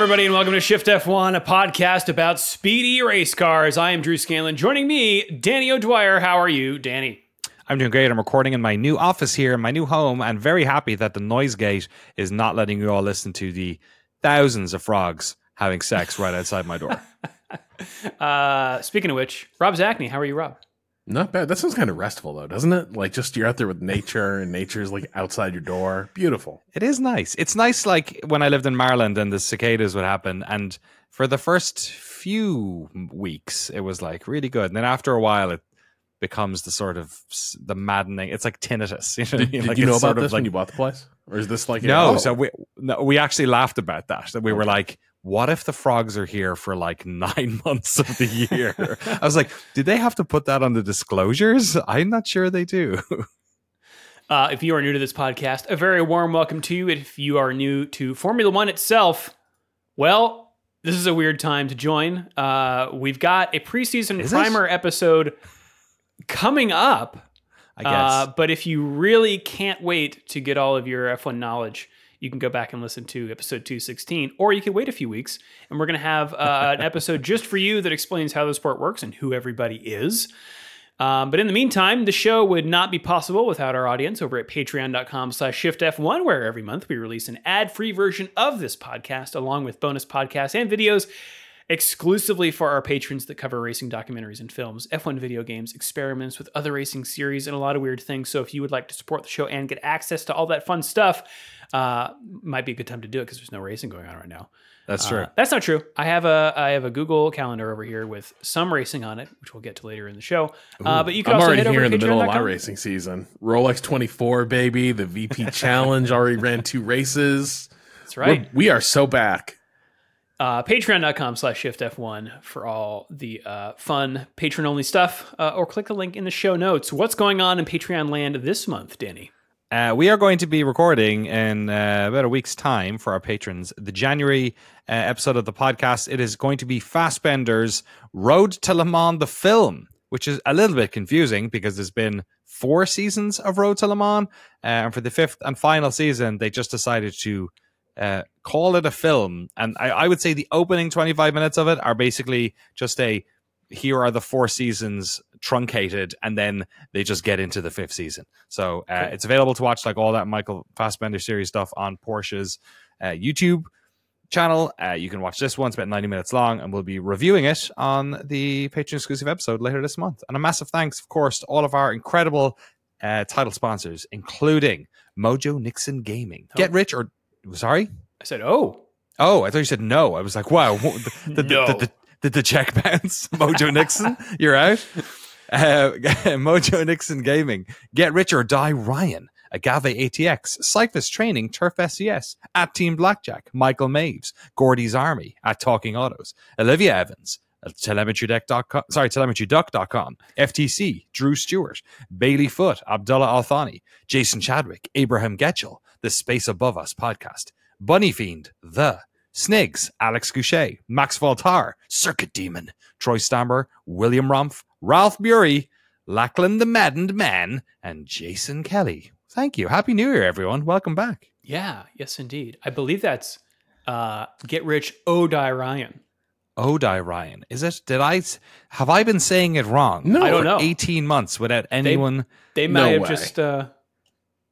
Everybody, and welcome to Shift F1, a podcast about speedy race cars. I am Drew Scanlon. Joining me, Danny O'Dwyer. How are you, Danny? I'm doing great. I'm recording in my new office here in my new home and very happy that the noise gate is not letting you all listen to the thousands of frogs having sex right outside my door. Uh, speaking of which, Rob Zacny. How are you, Rob? Not bad. That sounds kind of restful though, doesn't it? Like just you're out there with nature and nature's like outside your door. Beautiful. It is nice. It's nice like when I lived in Maryland and the cicadas would happen and for the first few weeks it was like really good. And then after a while it becomes the sort of the maddening. It's like tinnitus. You know, Did, did Like, you know about this like when you bought the place, or is this like No, oh, so we no, we actually laughed about that. That we were like, what if the frogs are here for like nine months of the year? I was like, did they have to put that on the disclosures? I'm not sure they do. Uh, if you are new to this podcast, a very warm welcome to you. If you are new to Formula One itself, well, this is a weird time to join. Uh, we've got a preseason Is it? primer episode coming up. I guess. Uh, but if you really can't wait to get all of your F1 knowledge, you can go back and listen to episode 216, or you can wait a few weeks, and we're going to have uh, an episode just for you that explains how the sport works and who everybody is. Um, but in the meantime, the show would not be possible without our audience over at patreon.com slash shiftf1, where every month we release an ad-free version of this podcast, along with bonus podcasts and videos exclusively for our patrons that cover racing documentaries and films, F1 video games, experiments with other racing series, and a lot of weird things. So if you would like to support the show and get access to all that fun stuff, uh, might be a good time to do it because there's no racing going on right now. That's true. Uh, that's not true. I have a I have a Google Calendar over here with some racing on it, which we'll get to later in the show. Uh, but you can I'm also already head over here in the middle of my racing season. Rolex 24, baby. The VP Challenge already ran two races. That's right. We're, we are so back. uh, patreon.com slash shiftf1 for all the uh, fun patron only stuff uh, or click the link in the show notes what's going on in patreon land this month danny Uh, we are going to be recording in uh, about a week's time for our patrons the January uh, episode of the podcast. It is going to be Fassbender's Road to Le Mans, the film, which is a little bit confusing because there's been four seasons of Road to Le Mans. Uh, and for the fifth and final season, they just decided to uh, call it a film. And I, I would say the opening 25 minutes of it are basically just a here are the four seasons truncated, and then they just get into the fifth season. So uh, it's available to watch like all that Michael Fassbender series stuff on Porsche's uh, YouTube channel. Uh, you can watch this one; it's about ninety minutes long, and we'll be reviewing it on the Patreon exclusive episode later this month. And a massive thanks, of course, to all of our incredible uh, title sponsors, including Mojo Nixon Gaming. Get rich or sorry. i said oh Oh, I thought you said no. I was like, wow. Did, did, No. did, did, the check bounce? Mojo Nixon, you're out. Uh, Mojo Nixon Gaming. Get rich or die Ryan. Agave ATX. Cyclist Training. Turf SES. At Team Blackjack. Michael Maves. Gordy's Army. At Talking Autos. Olivia Evans. Telemetrydeck.com. Sorry, telemetryduck.com. FTC. Drew Stewart. Bailey Foot. Abdullah Althani. Jason Chadwick. Abraham Getchell. The Space Above Us podcast. Bunny Fiend. The. Snigs, Alex Goucher, Max Voltar, Circuit Demon, Troy Stamber, William Rumpf, Ralph Bury, Lachlan the Maddened Man, and Jason Kelly. Thank you. Happy New Year, everyone. Welcome back. Yeah, yes, indeed. I believe that's uh, Get Rich Odie Ryan. Odie Ryan. Is it? Did I have I been saying it wrong? No. I don't For know. Eighteen months without anyone. They No might have way. just. Uh,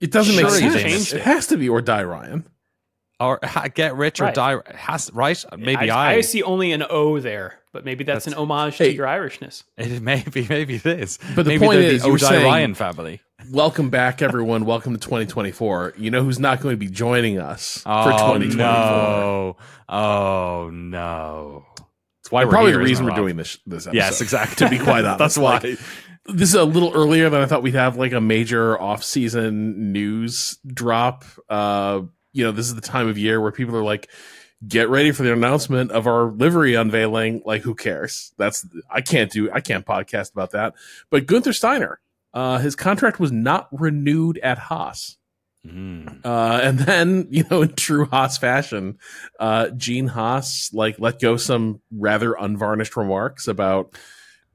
It doesn't make Sure, you sense. It it. has to be or die Ryan. Or get rich or Right. die. Has right? Maybe I, I. I see only an O there, but maybe that's, That's- an homage Hey. to your Irishness. It maybe maybe it is. But the maybe point is, the you were Odie saying- Ryan family. Welcome back, everyone. Welcome to 2024. You know who's not going to be joining us for Oh 2024? no! Oh no! It's why we're probably here, the reason we're it, Rob? doing this this episode. Yes, exactly. To be quite honest, That's why. Like, this is a little earlier than I thought we'd have like a major off-season news drop. Uh, you know, this is the time of year where people are like, "Get ready for the announcement of our livery unveiling." Like, who cares? That's I can't do. I can't podcast about that. But Gunther Steiner, uh, his contract was not renewed at Haas. Mm. Uh, and then, you know, in true Haas fashion, uh, Gene Haas like let go some rather unvarnished remarks about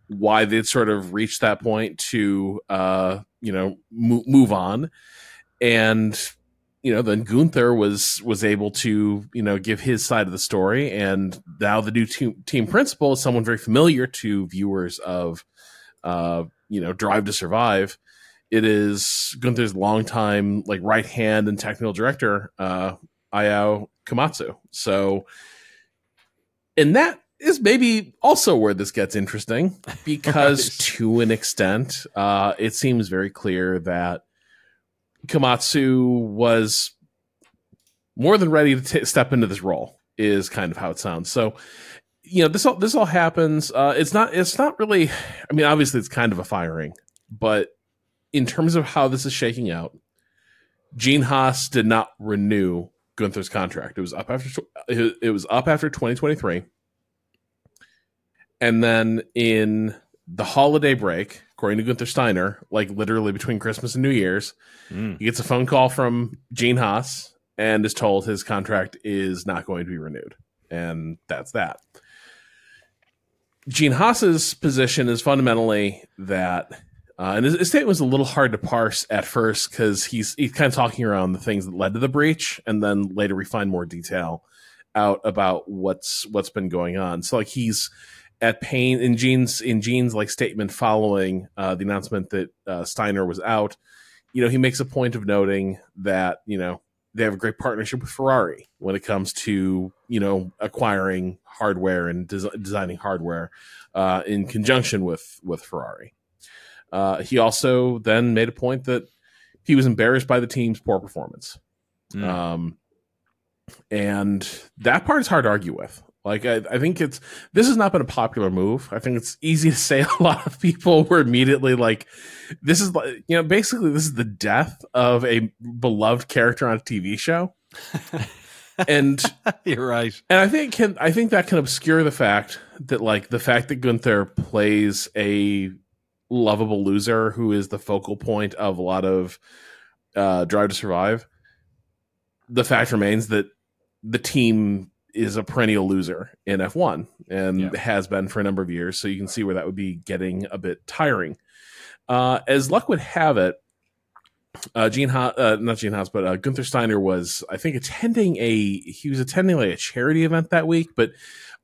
why they'd sort of reached that point to, uh, you know, mo- move on. And, you know, then Gunther was, was able to, you know, give his side of the story. And now the new team, team principal is someone very familiar to viewers of, uh, you know, Drive to Survive it is Gunther's longtime like right hand and technical director, uh, Ayao Komatsu. So, and that is maybe also where this gets interesting because Right. to an extent, uh, it seems very clear that Komatsu was more than ready to t- step into this role. Is kind of how it sounds. So, you know, this all this all happens. Uh, it's not. It's not really. I mean, obviously, it's kind of a firing, but in terms of how this is shaking out, Gene Haas did not renew Gunther's contract. It was up after it it was up after 2023. And then in the holiday break, according to Gunther Steiner, like literally between Christmas and New Year's, Mm. he gets a phone call from Gene Haas and is told his contract is not going to be renewed. And that's that. Gene Haas's position is fundamentally that uh, and his, his statement was a little hard to parse at first because he's he's kind of talking around the things that led to the breach, and then later we find more detail out about what's what's been going on. So like he's at pain in Gene's in Gene's like statement following uh, the announcement that uh, Steiner was out. You know, he makes a point of noting that you know they have a great partnership with Ferrari when it comes to you know acquiring hardware and des- designing hardware uh, in conjunction with with Ferrari. Uh, he also then made a point that he was embarrassed by the team's poor performance. Mm. Um, and that part is hard to argue with. Like, I, I think it's, this has not been a popular move. I think it's easy to say a lot of people were immediately like, this is like, you know, basically this is the death of a beloved character on a TV show. and, You're right. and I think can I think that can obscure the fact that like the fact that Gunther plays a lovable loser who is the focal point of a lot of uh, Drive to Survive. The fact remains that the team is a perennial loser in F1 and Yeah. has been for a number of years. So you can see where that would be getting a bit tiring. Uh, as luck would have it, uh, Gene, ha- uh, not Gene Haas, but uh, Gunther Steiner was, I think, attending a he was attending like a charity event that week. But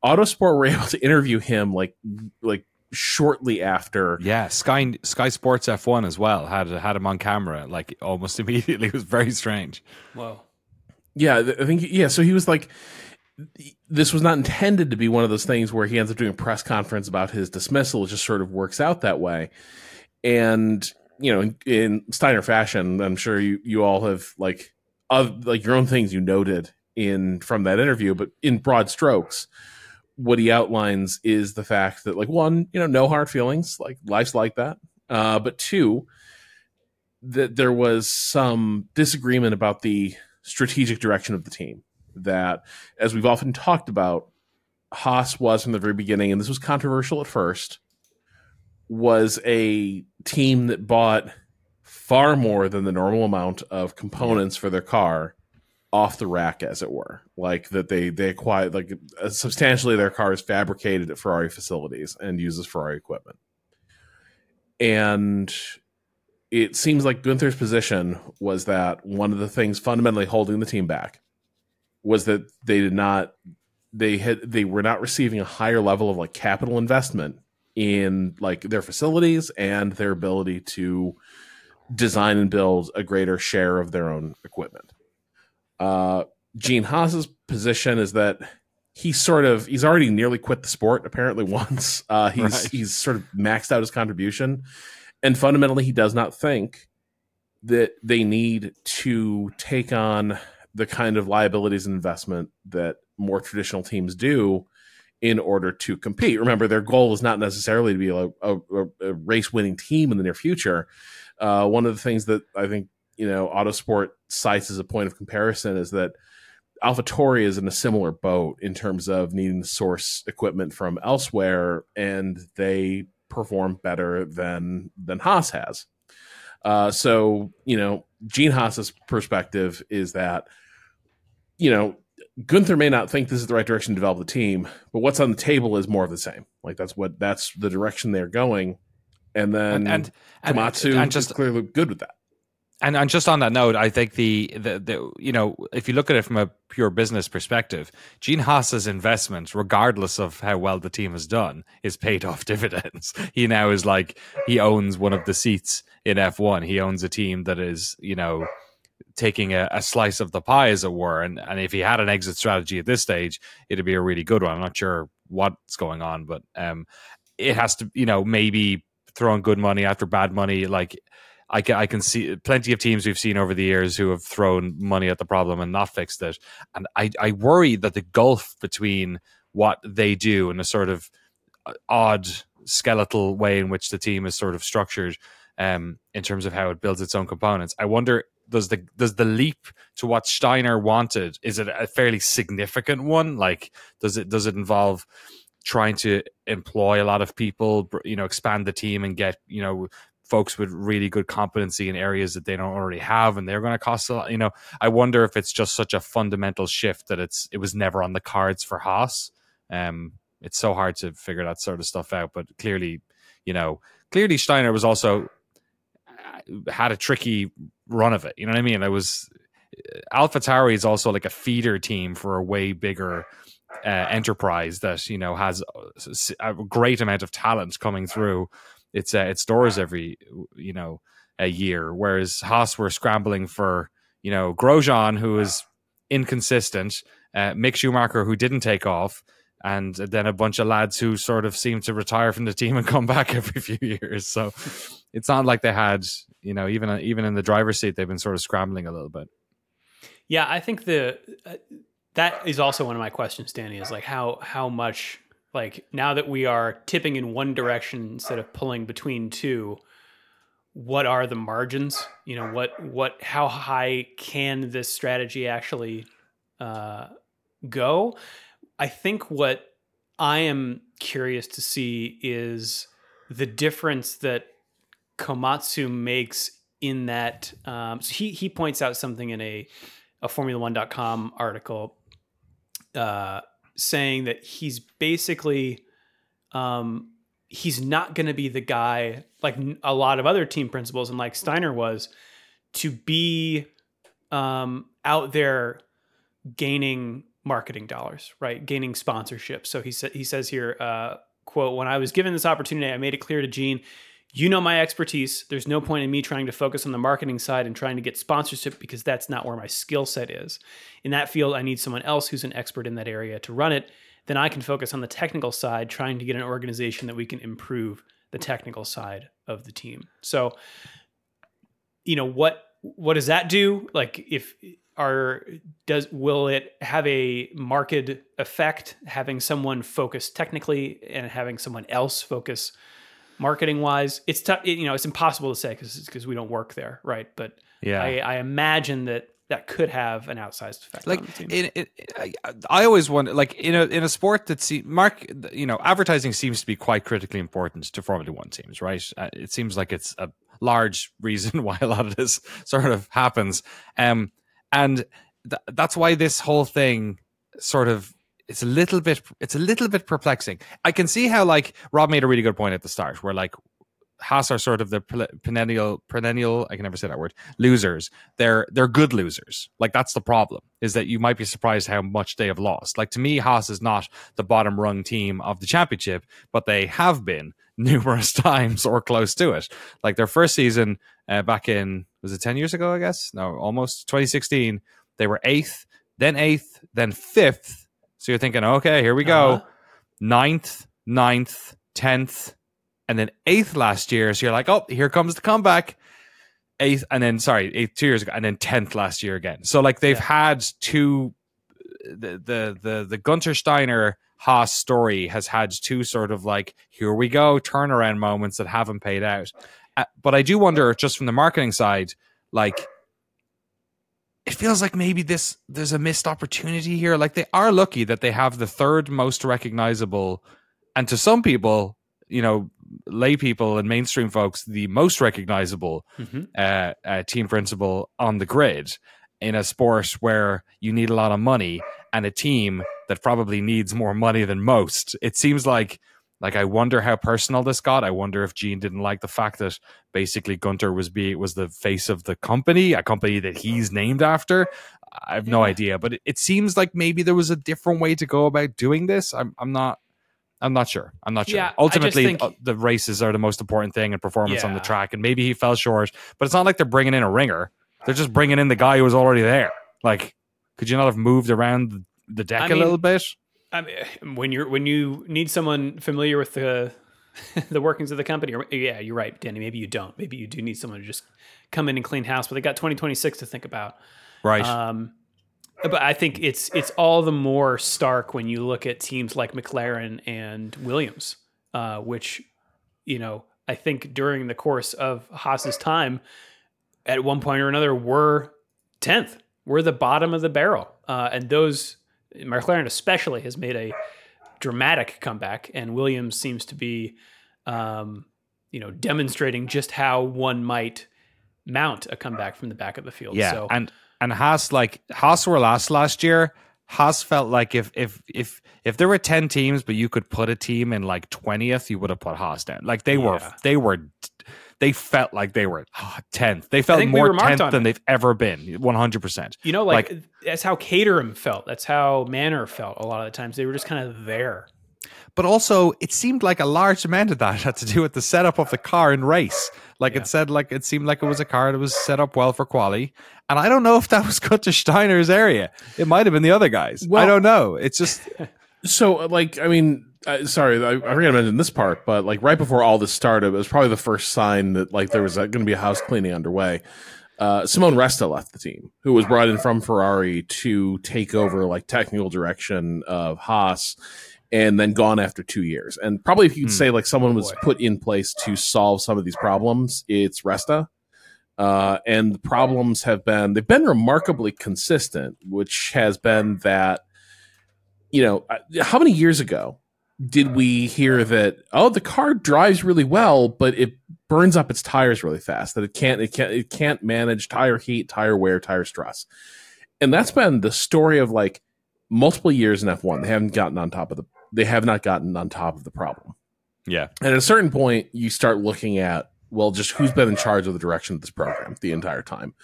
Autosport were able to interview him like like shortly after. Yeah, Sky Sky Sports F1 as well had had him on camera like almost immediately. It was very strange. Whoa. Yeah, I think yeah. So he was like, this was not intended to be one of those things where he ends up doing a press conference about his dismissal. It just sort of works out that way, and you know, in, in Steiner fashion, I'm sure you you all have like of like your own things you noted in from that interview, but in broad strokes. What he outlines is the fact that, like, one, you know, no hard feelings, like life's like that. Uh, but two, that there was some disagreement about the strategic direction of the team. That, as we've often talked about, Haas was from the very beginning, and this was controversial at first, was a team that bought far more than the normal amount of components for their car off the rack, as it were. Like that they they acquired like uh, substantially their car is fabricated at Ferrari facilities and uses Ferrari equipment. And it seems like Gunther's position was that one of the things fundamentally holding the team back was that they did not they had they were not receiving a higher level of like capital investment in like their facilities and their ability to design and build a greater share of their own equipment. Uh, Gene Haas's position is that he's sort of he's already nearly quit the sport apparently once. Uh, he's right. he's sort of maxed out his contribution, and fundamentally he does not think that they need to take on the kind of liabilities and investment that more traditional teams do in order to compete. Remember, their goal is not necessarily to be a, a, a race winning team in the near future. Uh, one of the things that I think you know Autosport cites as a point of comparison is that AlphaTauri is in a similar boat in terms of needing to source equipment from elsewhere, and they perform better than than Haas has. Uh, so you know, Gene Haas's perspective is that you know Gunther may not think this is the right direction to develop the team, but what's on the table is more of the same. Like that's what that's the direction they're going. And then and, and Komatsu and, and just clearly good with that. And and just on that note, I think the, the the you know if you look at it from a pure business perspective, Gene Haas's investment, regardless of how well the team has done, is paid off dividends. He now is like he owns one of the seats in F one. He owns a team that is you know taking a, a, slice of the pie, as it were. And and if he had an exit strategy at this stage, it'd be a really good one. I'm not sure what's going on, but um, it has to, you know, maybe throwing good money after bad money. Like I can I can see plenty of teams we've seen over the years who have thrown money at the problem and not fixed it. And I I worry that the gulf between what they do and a sort of uh, odd skeletal way in which the team is sort of structured um, in terms of how it builds its own components. I wonder does the does the leap to what Steiner wanted is it a fairly significant one? Like does it does it involve trying to employ a lot of people, you know, expand the team and get you know folks with really good competency in areas that they don't already have and they're going to cost a lot you know i wonder if it's just such a fundamental shift that it's it was never on the cards for haas um it's so hard to figure that sort of stuff out but clearly you know clearly steiner was also had a tricky run of it. You know what I mean? It was AlphaTauri is also like a feeder team for a way bigger uh, enterprise that you know has a great amount of talent coming through its uh, its doors every you know a year. Whereas Haas were scrambling for you know Grosjean, who is inconsistent, uh, Mick Schumacher, who didn't take off, and then a bunch of lads who sort of seem to retire from the team and come back every few years. So it's not like they had, you know, even even in the driver's seat, they've been sort of scrambling a little bit. Yeah, I think the uh, that is also one of my questions, Danny. Is like how how much like now that we are tipping in one direction instead of pulling between two. What are the margins? You know what what how high can this strategy actually uh, go? I think what I am curious to see is the difference that Komatsu makes in that. Um, so he he points out something in a a Formula1.com article uh, saying that he's basically um, he's not going to be the guy like a lot of other team principals and like Steiner was to be um, out there gaining marketing dollars, right? Gaining sponsorship. So he said he says here, uh, quote, when I was given this opportunity, I made it clear to Gene, you know my expertise. There's no point in me trying to focus on the marketing side and trying to get sponsorship because that's not where my skill set is. In that field, I need someone else who's an expert in that area to run it. Then I can focus on the technical side, trying to get an organization that we can improve the technical side of the team. So, you know, what what does that do? Like if are does will it have a marked effect having someone focus technically and having someone else focus marketing wise it's tough it, you know it's impossible to say because because we don't work there right? But yeah. I, I, imagine that that could have an outsized effect like I, I always wonder like in a in a sport that see mark you know advertising seems to be quite critically important to formula one teams right? Uh, it seems like it's a large reason why a lot of this sort of happens. Um and th- that's why this whole thing sort of it's a little bit it's a little bit perplexing. I can see how like Rob made a really good point at the start where like Haas are sort of the perennial perennial I can never say that word losers. They're they're good losers. Like that's the problem is that you might be surprised how much they have lost. Like to me, Haas is not the bottom rung team of the championship, but they have been numerous times or close to it. Like their first season uh, back in was it ten years ago? I guess no, almost 2016. They were eighth, then eighth, then fifth. So you're thinking, okay, here we go, uh-huh. ninth, ninth, tenth and then eighth last year. So you're like, oh, here comes the comeback. Eighth, and then sorry, eighth two years ago, and then tenth last year again. So like they've yeah. had two. The the the the Gunter Steiner Haas story has had two sort of like here we go turnaround moments that haven't paid out. Uh, but I do wonder, just from the marketing side, like it feels like maybe this there's a missed opportunity here. Like they are lucky that they have the third most recognizable, and to some people, you know, lay people and mainstream folks the most recognizable mm-hmm. uh, uh, team principal on the grid in a sport where you need a lot of money and a team that probably needs more money than most. It seems like like I wonder how personal this got. I wonder if Gene didn't like the fact that basically Gunter was be was the face of the company, a company that he's named after. I have no idea, but it, it seems like maybe there was a different way to go about doing this. I'm I'm not I'm not sure. I'm not sure. Yeah, Ultimately, think, uh, the races are the most important thing and performance yeah. on the track. And maybe he fell short, but it's not like they're bringing in a ringer. They're just bringing in the guy who was already there. Like, could you not have moved around the deck I a mean, little bit? I mean, when you're when you need someone familiar with the the workings of the company, or, yeah, you're right, Danny. Maybe you don't. Maybe you do need someone to just come in and clean house. But they got 2026 to think about. Right. Um, but I think it's it's all the more stark when you look at teams like McLaren and Williams, uh, which you know I think during the course of Haas's time, at one point or another, were tenth, were the bottom of the barrel, uh, and those McLaren especially has made a dramatic comeback, and Williams seems to be, um, you know, demonstrating just how one might mount a comeback from the back of the field. Yeah, so, and and Haas like Haas were last last year. Haas felt like if if if if there were ten teams, but you could put a team in like twentieth, you would have put Haas down. Like they yeah. were they were they felt like they were ah, tenth. They felt more tenth than it. they've ever been. One hundred percent. You know, like, like that's how Caterham felt. That's how Manor felt. A lot of the times they were just kind of there. But also, it seemed like a large amount of that had to do with the setup of the car in race. Like yeah. it said, like it seemed like it was a car that was set up well for quali. And I don't know if that was Gunter Steiner's area. It might have been the other guys. Well, I don't know. It's just so uh, like I mean, uh, sorry, I, I forgot to mention this part, but like right before all this started, it was probably the first sign that like there was uh, going to be a house cleaning underway. Uh, Simone Resta left the team, who was brought in from Ferrari to take over like technical direction of Haas and then gone after two years. And probably if you'd hmm. say like someone was put in place to solve some of these problems, it's Resta. Uh, and the problems have been they've been remarkably consistent, which has been that you know uh, how many years ago did we hear that oh the car drives really well, but it burns up its tires really fast that it can't it can't it can't manage tire heat, tire wear, tire stress, and that's been the story of like multiple years in F1. They haven't gotten on top of the they have not gotten on top of the problem. Yeah. And at a certain point, you start looking at, well, just who's been in charge of the direction of this program the entire time.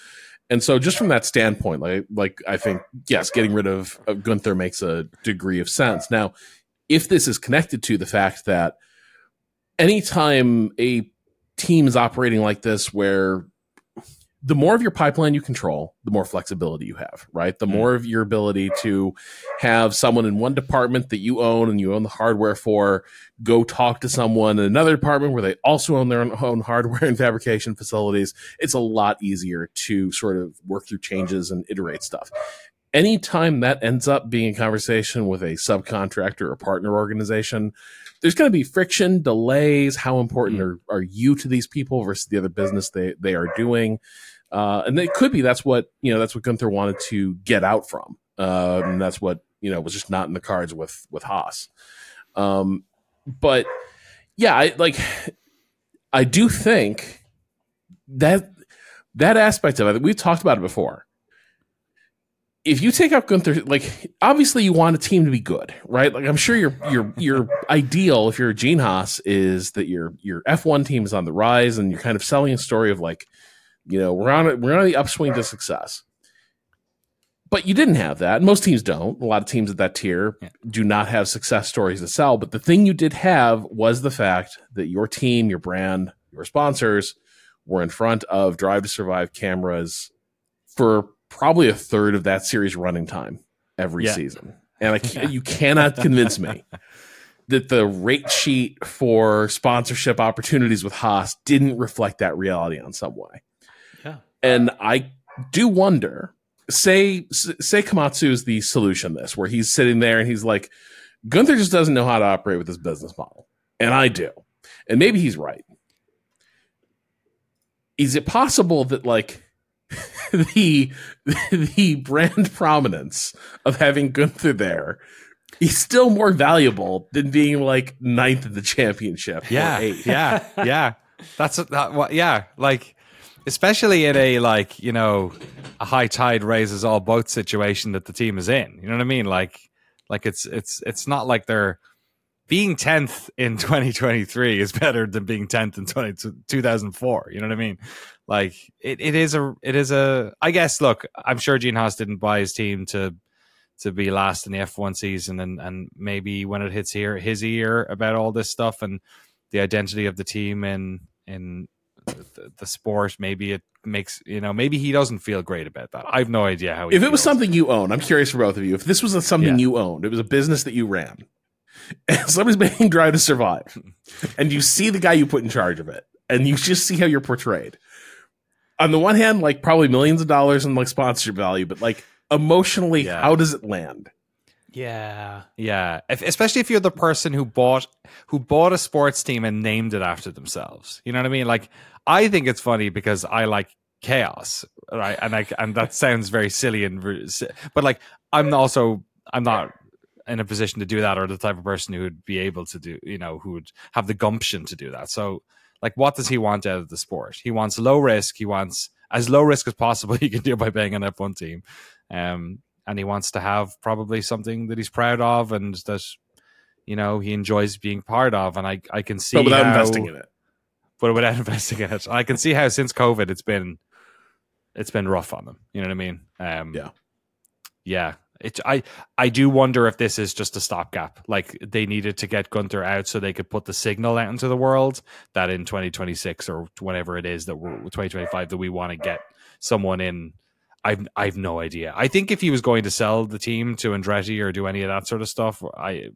And so just from that standpoint, like, like I think, yes, getting rid of, of Gunther makes a degree of sense. Now, if this is connected to the fact that anytime a team is operating like this, where the more of your pipeline you control, the more flexibility you have, right? The mm. more of your ability to have someone in one department that you own and you own the hardware for go talk to someone in another department where they also own their own hardware and fabrication facilities. It's a lot easier to sort of work through changes and iterate stuff. Anytime that ends up being a conversation with a subcontractor or partner organization, there's going to be friction, delays. How important mm. are, are you to these people versus the other business they, they are doing? Uh, and it could be that's what you know that's what Gunther wanted to get out from. Um, and that's what you know was just not in the cards with with Haas. Um, but yeah, I like I do think that that aspect of it we've talked about it before. If you take out Gunther, like obviously you want a team to be good, right? Like I'm sure your your your ideal, if you're a Gene Haas, is that your your F1 team is on the rise, and you're kind of selling a story of like, you know, we're on we're on the upswing to success. But you didn't have that. Most teams don't. A lot of teams at that tier Yeah. do not have success stories to sell. But the thing you did have was the fact that your team, your brand, your sponsors were in front of Drive to Survive cameras for probably a third of that series running time every Yeah. season. And I can't, you cannot convince me that the rate sheet for sponsorship opportunities with Haas didn't reflect that reality on some way. Yeah. And I do wonder, say say Komatsu is the solution to this, where he's sitting there and he's like, Gunther just doesn't know how to operate with this business model. And I do. And maybe he's right. Is it possible that like the the brand prominence of having Gunther there is still more valuable than being like ninth in the championship? Yeah, yeah, yeah. That's uh, that. What? Yeah, like especially in a like you know a high tide raises all boats situation that the team is in. You know what I mean? Like like it's it's it's not like they're being 10th in 2023 is better than being 10th in 20, 2004 you know what i mean like it, it is a it is a i guess look i'm sure gene haas didn't buy his team to to be last in the f1 season and and maybe when it hits here his ear about all this stuff and the identity of the team in in the, the sport maybe it makes you know maybe he doesn't feel great about that i have no idea how he If it was something you own, I'm curious for both of you. If this was a, something Yeah. you owned, it was a business that you ran, and somebody's making Drive to Survive, and you see the guy you put in charge of it, and you just see how you're portrayed. On the one hand, like probably millions of dollars in like sponsorship value, but like emotionally, Yeah. how does it land? Yeah. Yeah, if, especially if you're the person who bought who bought a sports team and named it after themselves. You know what I mean? Like, I think it's funny because I like chaos, right? And I and that sounds very silly and, but like, I'm also I'm not in a position to do that, or the type of person who would be able to do, you know, who would have the gumption to do that. So, like, what does he want out of the sport? He wants low risk. He wants as low risk as possible. He can do by paying an F1 team. Um, and he wants to have probably something that he's proud of and that you know he enjoys being part of and i i can see But without how- investing in it. but without investing in it i can see how since covid it's been it's been rough on them you know what i mean um Yeah. yeah it i i do wonder if this is just a stopgap like they needed to get gunther out so they could put the signal out into the world that in 2026 or whenever it is that we're 2025 that we want to get someone in I've I've no idea. I think if he was going to sell the team to Andretti or do any of that sort of stuff, I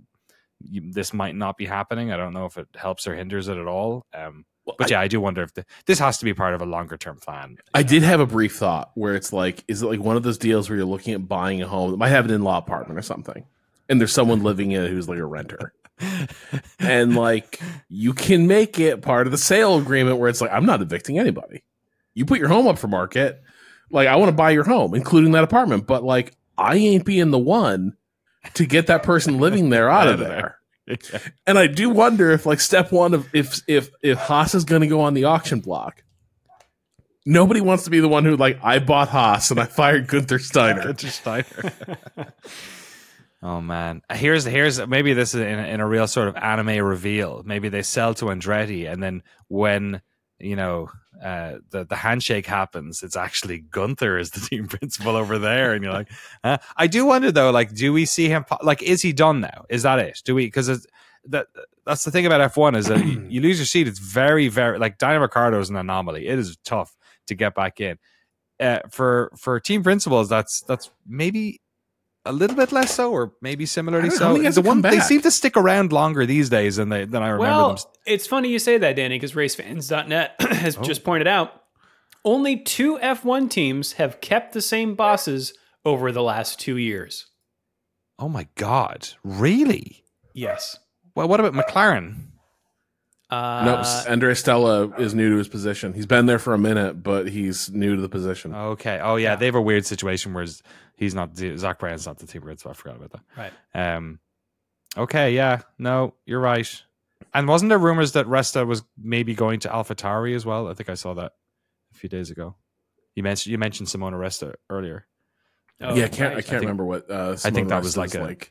this might not be happening. I don't know if it helps or hinders it at all. Um, but I- yeah, I do wonder if the, this has to be part of a longer term plan. I did have a brief thought where it's like, is it like one of those deals where you're looking at buying a home that might have an in law apartment or something, and there's someone living in it who's like a renter, and like you can make it part of the sale agreement where it's like, I'm not evicting anybody. You put your home up for market, like I want to buy your home, including that apartment, but like I ain't being the one to get that person living there out of there. And I do wonder if, like, step one of if if if Haas is going to go on the auction block, nobody wants to be the one who like I bought Haas and I fired Gunther Steiner. Gunther Steiner. oh man, here's here's maybe this is in, in a real sort of anime reveal. Maybe they sell to Andretti, and then when you know uh, the the handshake happens, it's actually Gunther is the team principal over there, and you're like, huh? I do wonder though, like, do we see him? Like, is he done now? Is that it? Do we? Because that that's the thing about F1 is that you, you lose your seat. It's very very like Daniel Ricciardo is an anomaly. It is tough to get back in. Uh, for for team principals, that's that's maybe a little bit less so, or maybe similarly I don't know, so. how many guys The have come one they seem to stick around longer these days than they than I remember Well, them. it's funny you say that, Danny, because racefans.net has Oh. just pointed out only two F1 teams have kept the same bosses over the last two years. Oh my god, really? Yes. Well, what about McLaren? Uh, no, Andre Stella is new to his position. He's been there for a minute, but he's new to the position. Okay. Oh yeah, they have a weird situation where he's not the, Zak Brown's not the team principal. I forgot about that. right. Um. Okay. Yeah. No, you're right. And wasn't there rumors that Resta was maybe going to AlphaTauri as well? I think I saw that a few days ago. You mentioned you mentioned Simona Resta earlier. Oh, yeah, I can't. I can't remember what. Uh, I think that was like a- like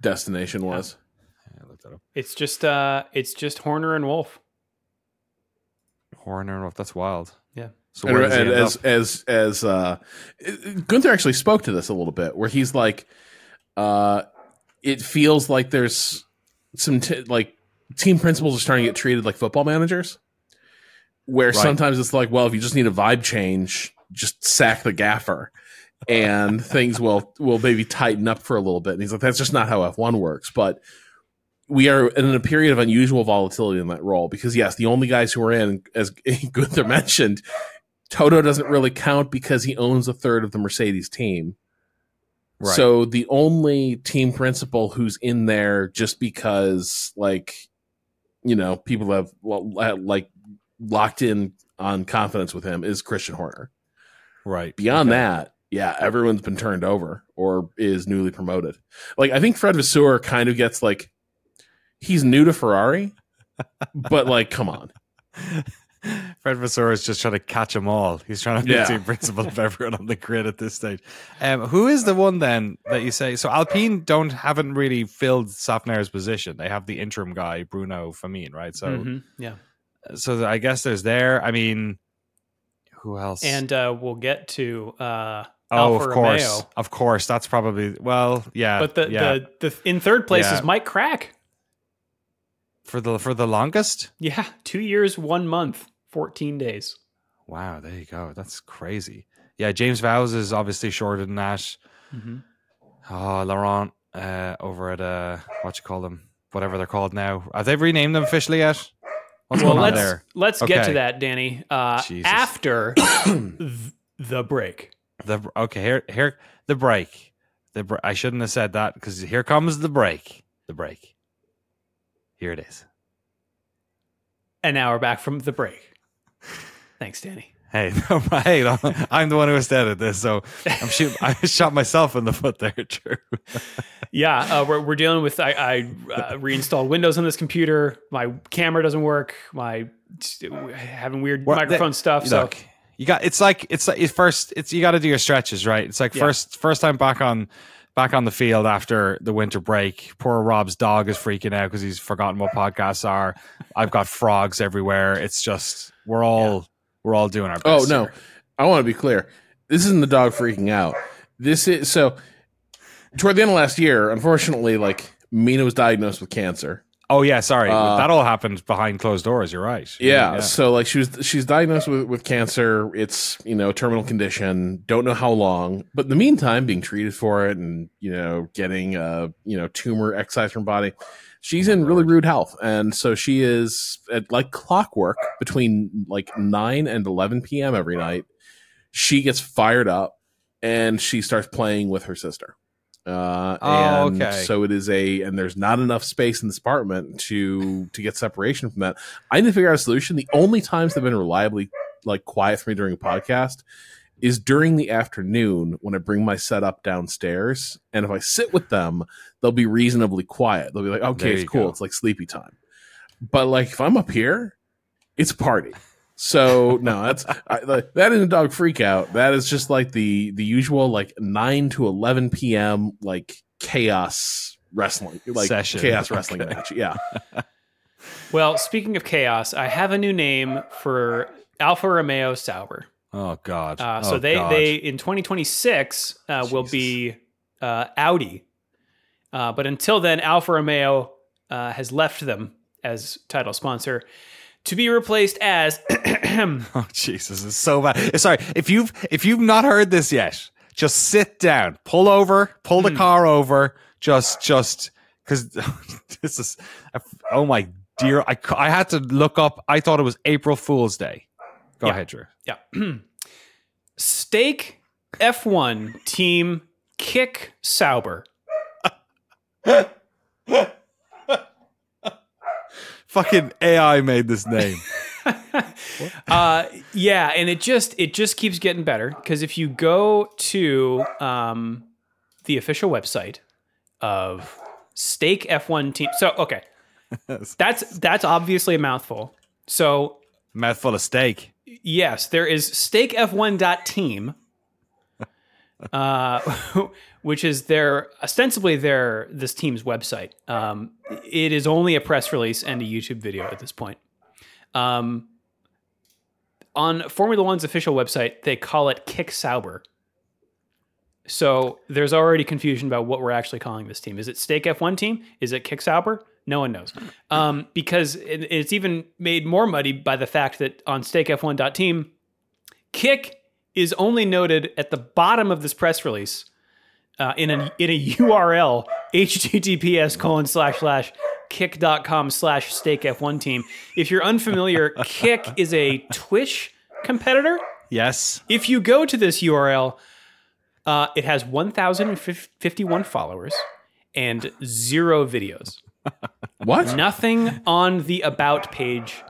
destination was. I looked that up. It's just uh, it's just Horner and Wolff. Horner, and Wolff. that's wild. Yeah. So and, does he and end as up? as as uh Gunther actually spoke to this a little bit where he's like uh it feels like there's some t- like team principals are starting to get treated like football managers where Right. sometimes it's like well if you just need a vibe change just sack the gaffer and things will will maybe tighten up for a little bit and he's like that's just not how F1 works but we are in a period of unusual volatility in that role because yes, the only guys who are in, as Gunther mentioned, Toto doesn't really count because he owns a third of the Mercedes team. Right. So the only team principal who's in there just because, like, you know, people have uh, like locked in on confidence with him is Christian Horner. right. Beyond Okay. that, yeah, everyone's been turned over or is newly promoted. Like I think Fred Vasseur kind of gets like he's new to Ferrari, but like, come on. Fred Vasseur is just trying to catch them all. He's trying to be Yeah. the team principal of everyone on the grid at this stage. Um, who is the one then that you say? So Alpine don't haven't really filled Szafnauer's position. They have the interim guy Bruno Famin, right? So Mhm, yeah, so I guess there's there. I mean, who else? and uh, we'll get to uh, oh, Alfa of course, Romeo. of course. That's probably well, yeah. But the, yeah. the the in third place Yeah. is Mike Krack. For the for the longest. Yeah, two years, one month, fourteen days. Wow, there you go. That's crazy. Yeah, James Vowles is obviously shorter than that. hmm Oh, Laurent uh, over at uh, what you call them, whatever they're called now. Have they renamed them officially yet? What's Well, let's there? let's get to that, Danny. Uh, after th- the break. The okay here here the break. The br- I shouldn't have said that because here comes the break. The break. Here it is. And now we're back from the break. Thanks, Danny. Hey, no, hey, I'm the one who started this, so I'm shoot, I shot myself in the foot there. True. Yeah, uh, we're, we're dealing with. I, I uh, reinstalled Windows on this computer. My camera doesn't work. My having weird Well, microphone stuff. So Look, you got it's like it's like it's first it's you got to do your stretches right. It's like Yeah. first first time back on back on the field after the winter break. Poor Rob's dog is freaking out because he's forgotten what podcasts are. I've got frogs everywhere. It's just we're all we're all doing our best. Oh no, here. I want to be clear. This isn't the dog freaking out. This is so. Toward the end of last year, unfortunately, like Mina was diagnosed with cancer. Oh yeah, sorry. Uh, that all happened behind closed doors. You're right. Yeah, so like she was she's diagnosed with, with cancer. It's you know a terminal condition. Don't know how long, but in the meantime, being treated for it and you know getting uh you know tumor excised from body. She's in really rude health, and so she is at like clockwork between like nine and eleven p.m. every night. She gets fired up, and she starts playing with her sister. Uh, Oh, and okay. so it is a, and there's not enough space in this apartment to to get separation from that. I need to figure out a solution. The only times they've been reliably like quiet for me during a podcast is during the afternoon when I bring my setup downstairs, and if I sit with them, they'll be reasonably quiet. They'll be like, "Okay, it's cool. go. It's like sleepy time." But like if I'm up here, it's party. So no, that's I, like, that isn't a dog freak out. That is just like the the usual like nine to eleven p.m. like chaos wrestling, like Session. chaos wrestling Okay. match. Yeah, well, speaking of chaos, I have a new name for Alfa Romeo Sauber. Oh God. Uh, so Oh, they God. they in 2026 uh, will be uh, Audi, uh, but until then, Alfa Romeo uh, has left them as title sponsor to be replaced as Oh Jesus, it's so bad. Eh, sorry, if you've if you've not heard this yet, just sit down, pull over, pull the hmm. car over, just just because this is. Oh my dear, I I had to look up. I thought it was April Fool's Day. Go Yeah. ahead, Drew. yeah Stake F1 team Kick Sauber. Fucking AI made this name. uh yeah and it just it just keeps getting better because if you go to um the official website of stake f1 team so okay that's that's obviously a mouthful so Mouthful of steak. yes there is stake f1.team uh, which is their ostensibly their this team's website. Um, it is only a press release and a YouTube video at this point. Um, on Formula One's official website, they call it Kick Sauber. So there's already confusion about what we're actually calling this team. Is it Stake F1 team? Is it Kick Sauber? No one knows. Um, because it, it's even made more muddy by the fact that on StakeF1.team, Kick is only noted at the bottom of this press release uh, in a in a URL https colon slash slash kick.com slash stake f1 team. If you're unfamiliar, Kick is a Twitch competitor. Yes. If you go to this URL, uh, it has 1,051 followers and zero videos. What? Nothing on the about page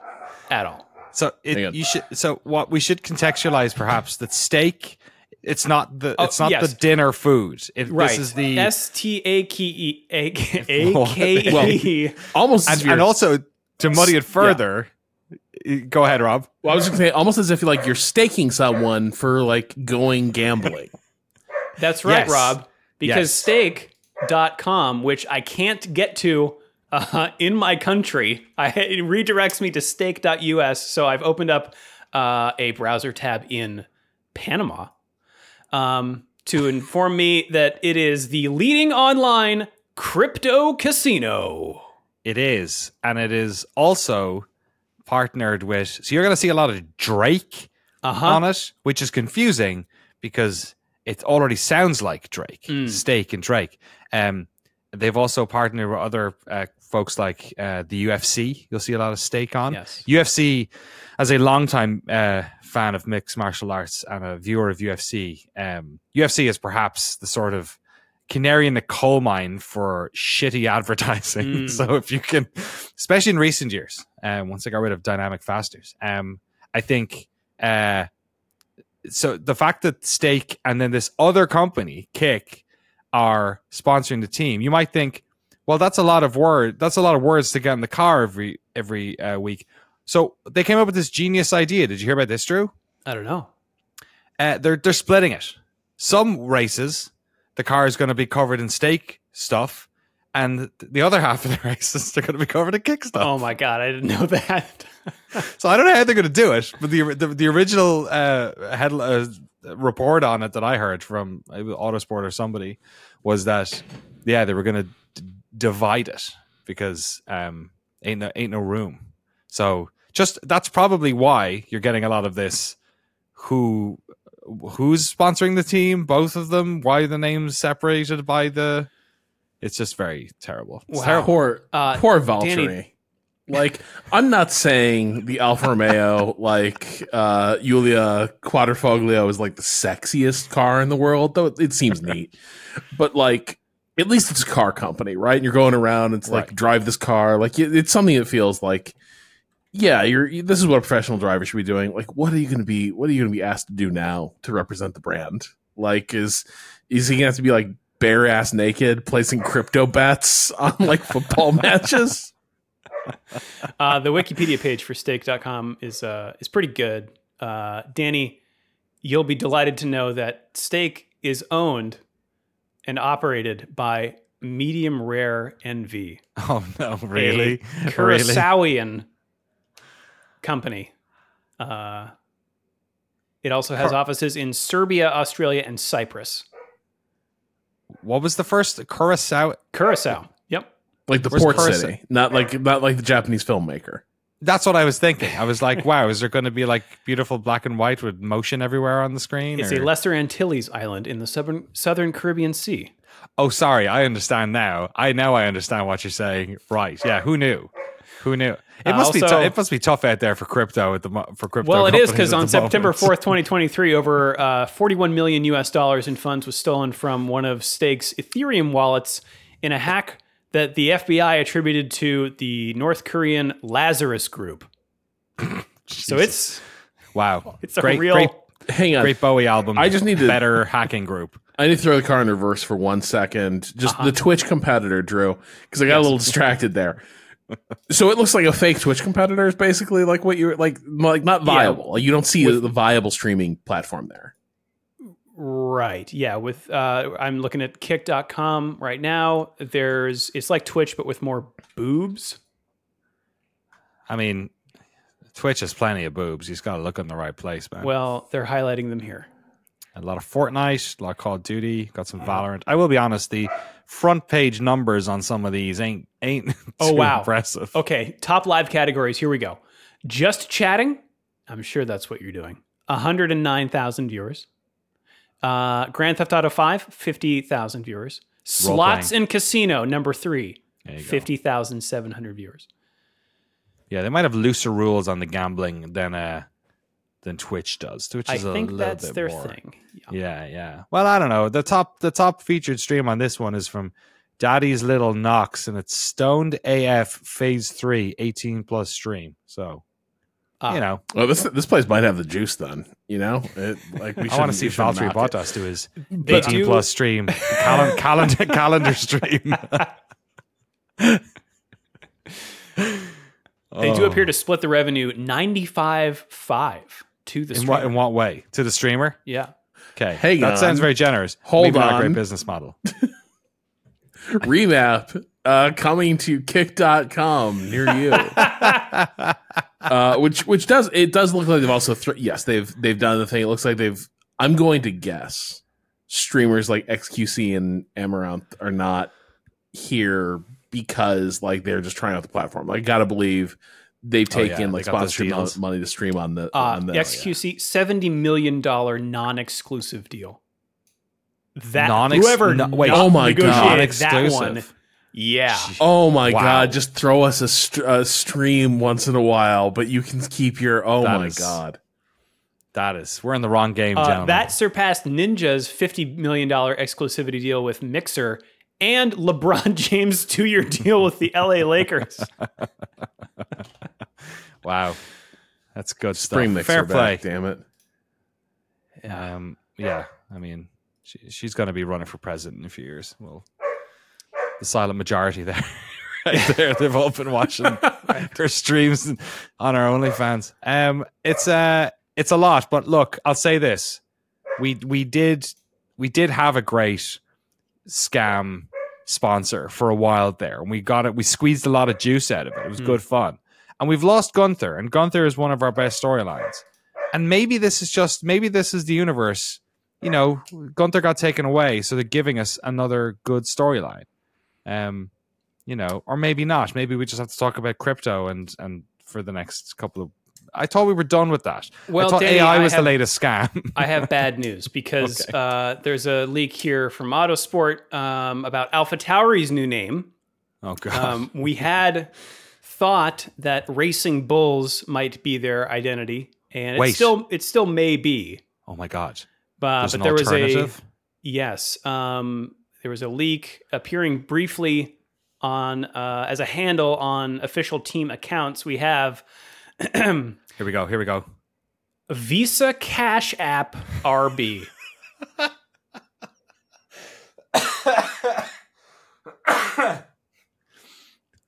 at all. So it, you should. So what we should contextualize perhaps that steak. It's not the. Oh, it's not yes. the dinner food. It, Right. This is the. S T A K E A K A K E. Almost and, and also to muddy it further. Go ahead, Rob. well, I was just gonna say, almost as if like you're staking someone for like going gambling. That's right, Yes. Rob. Because Yes. stake.com, which I can't get to uh, in my country, I, it redirects me to stake.us. So I've opened up uh, a browser tab in Panama um, to inform me that it is the leading online crypto casino. It is, and it is also partnered with. So you're going to see a lot of Drake Uh huh. on it, which is confusing because it already sounds like Drake, Mm. Steak and Drake. Um, they've also partnered with other uh, folks like uh, the UFC. You'll see a lot of stake on. Yes. UFC, as a longtime uh, fan of mixed martial arts and a viewer of UFC, um, UFC is perhaps the sort of canary in the coal mine for shitty advertising. Mm. so if you can, especially in recent years, um, once they got rid of dynamic fasters, um, I think. Uh, so the fact that Stake and then this other company, Kick, are sponsoring the team, you might think, well, that's a lot of word. That's a lot of words to get in the car every every uh, week. So they came up with this genius idea. Did you hear about this, Drew? I don't know. Uh, they're they're splitting it. Some races, the car is going to be covered in steak stuff, and the other half of the races, they're going to be covered in kick stuff. Oh my God, I didn't know that. So I don't know how they're going to do it, but the the, the original uh, head uh, report on it that I heard from uh, Autosport or somebody was that yeah they were going to d- divide it because um ain't no ain't no room. So just that's probably why you're getting a lot of this. Who who's sponsoring the team? Both of them. Why the names separated by the? It's just very terrible. Wow. terrible. Poor, Uh, poor Valtteri. Danny- Like, I'm not saying the Alfa Romeo, like uh, Giulia Quadrifoglio, is like the sexiest car in the world, though it seems neat. But like, at least it's a car company, right? And you're going around. It's like drive this car. Like, it- it's something that feels like, yeah, you're. This is what a professional driver should be doing. Like, what are you going to be? What are you going to be asked to do now to represent the brand? Like, is is he going to have to be like bare ass naked, placing crypto bets on like football matches? Uh, the Wikipedia page for stake.com is uh, is pretty good. Uh, Danny, you'll be delighted to know that Stake is owned and operated by Medium Rare NV, Oh no, really? a Curaçaoian company. Uh, it also has offices in Serbia, Australia, and Cyprus. What was the first Curacao? Curacao. Yep. like the Where's port Curacao? city, not like not like the Japanese filmmaker. That's what I was thinking. I was like, wow, is there going to be like beautiful black and white with motion everywhere on the screen? It's or- a Lesser Antilles island in the southern southern Caribbean Sea. oh, sorry, I understand now. I now I understand what you're saying. Right? Yeah. Who knew? Who knew? It Uh, must be. also- T- it must be tough out there for crypto at the for crypto. Well, it is because on September fourth, twenty twenty three, over uh, forty one million U.S. dollars in funds was stolen from one of Stake's Ethereum wallets in a hack that the FBI attributed to the North Korean Lazarus Group. so it's wow. it's a great, real. great, Hang on, great Bowie album. I just need a better hacking group. I need to throw the car in reverse for one second. Just the Twitch competitor, Drew, because I got a little distracted there. So it looks like a fake Twitch competitor is basically like what you're like, like not viable. Like you don't see the viable streaming platform there. Right. Yeah. With uh, I'm looking at kick.com right now. There's it's like Twitch but with more boobs. I mean, Twitch has plenty of boobs. You just got to look in the right place, man. Well, they're highlighting them here. A lot of Fortnite, a lot of Call of Duty, got some Valorant. I will be honest, the front page numbers on some of these ain't ain't Oh, wow. impressive. Okay, top live categories. Here we go. Just chatting. I'm sure that's what you're doing. 109,000 viewers. Uh, Grand Theft Auto 5, 50,000 viewers. Slots playing. and Casino, number three, There you go. 50,700 viewers. Yeah, they might have looser rules on the gambling than uh than Twitch does. Twitch is a think little that's bit their more. thing. Yeah. Yeah, yeah. Well, I don't know. The top the top featured stream on this one is from Daddy's Little Knox, and it's Stoned AF Phase 3 18 plus stream. So, Ah. you know, Well, this this place might have the juice then. You know, it, like we I want to see we Valtteri. Bottas do his They 18 do- plus stream calendar calendar, calendar stream. They do Oh. appear to split the revenue 95 5 to the in streamer. what in what way to the streamer? yeah. Okay, Hang that on. sounds very generous. Hold Maybe not a great business model. remap uh, coming to kick.com near you uh, which which does it does look like they've also thr yes they've they've done the thing it looks like they've i'm going to guess streamers like xqc and Amouranth are not here because like they're just trying out the platform like gotta believe they've Oh, yeah, taken they like got those sponsorship money to stream on the Uh, on the XQC $70 million non exclusive deal. That Non-ex- whoever no- wait, oh my God. that one, yeah, Oh my Wow. god! Just throw us a, st- a stream once in a while, but you can keep your. Oh That my is- god! That is, we're in the wrong game, Uh, gentlemen. that surpassed Ninja's $50 million exclusivity deal with Mixer and LeBron James' two year deal with the LA Lakers. wow, that's good stuff. Bring Fair play. back, damn it! Um, yeah, I mean, she, she's going to be running for president in a few years. Well, the silent majority there, right there. They've all been watching their streams on our OnlyFans. Um, it's uh it's a lot, but look, I'll say this: we we did we did have a great scam sponsor for a while there, and we got it. We squeezed a lot of juice out of it. It was good fun, and we've lost Gunther, and Gunther is one of our best storylines. And maybe this is just maybe this is the universe. You know, Gunther got taken away, so they're giving us another good storyline. Um, you know, or maybe not. Maybe we just have to talk about crypto and and for the next couple of. I thought we were done with that. Well, I thought Danny, AI was have- the latest scam. I have bad news because Okay. uh, there's a leak here from Autosport um, about AlphaTauri's new name. oh god. Um, we had thought that Racing Bulls might be their identity, and it still it still may be. oh my god. But, but there was a yes, um, there was a leak appearing briefly on uh, as a handle on official team accounts. We have Here we go. Here we go. Visa Cash App RB.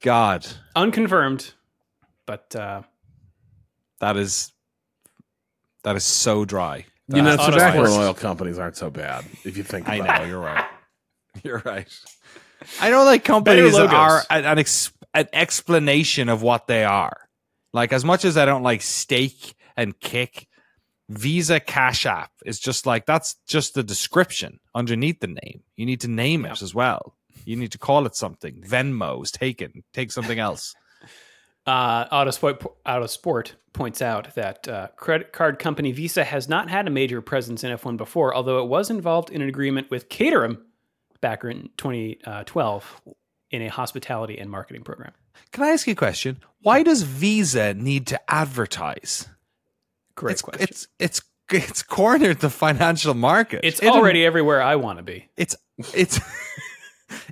God, Unconfirmed, but uh, that is that is so dry. You know, Autosport. tobacco and oil companies aren't so bad if you think. I know it. you're right. You're right. I know like companies logos. are an, an, ex, an explanation of what they are. Like as much as I don't like steak and Kick, Visa Cash App is just like that's just the description underneath the name. You need to name it as well. You need to call it something. Venmo's taken. Take something else. Uh, Autosport, Autosport points out that uh, credit card company Visa has not had a major presence in F1 before, although it was involved in an agreement with Caterham back in 2012 in a hospitality and marketing program. Can I ask you a question? Why does Visa need to advertise? Great it's, question. It's it's it's cornered the financial market. It's It already everywhere I want to be. it's it's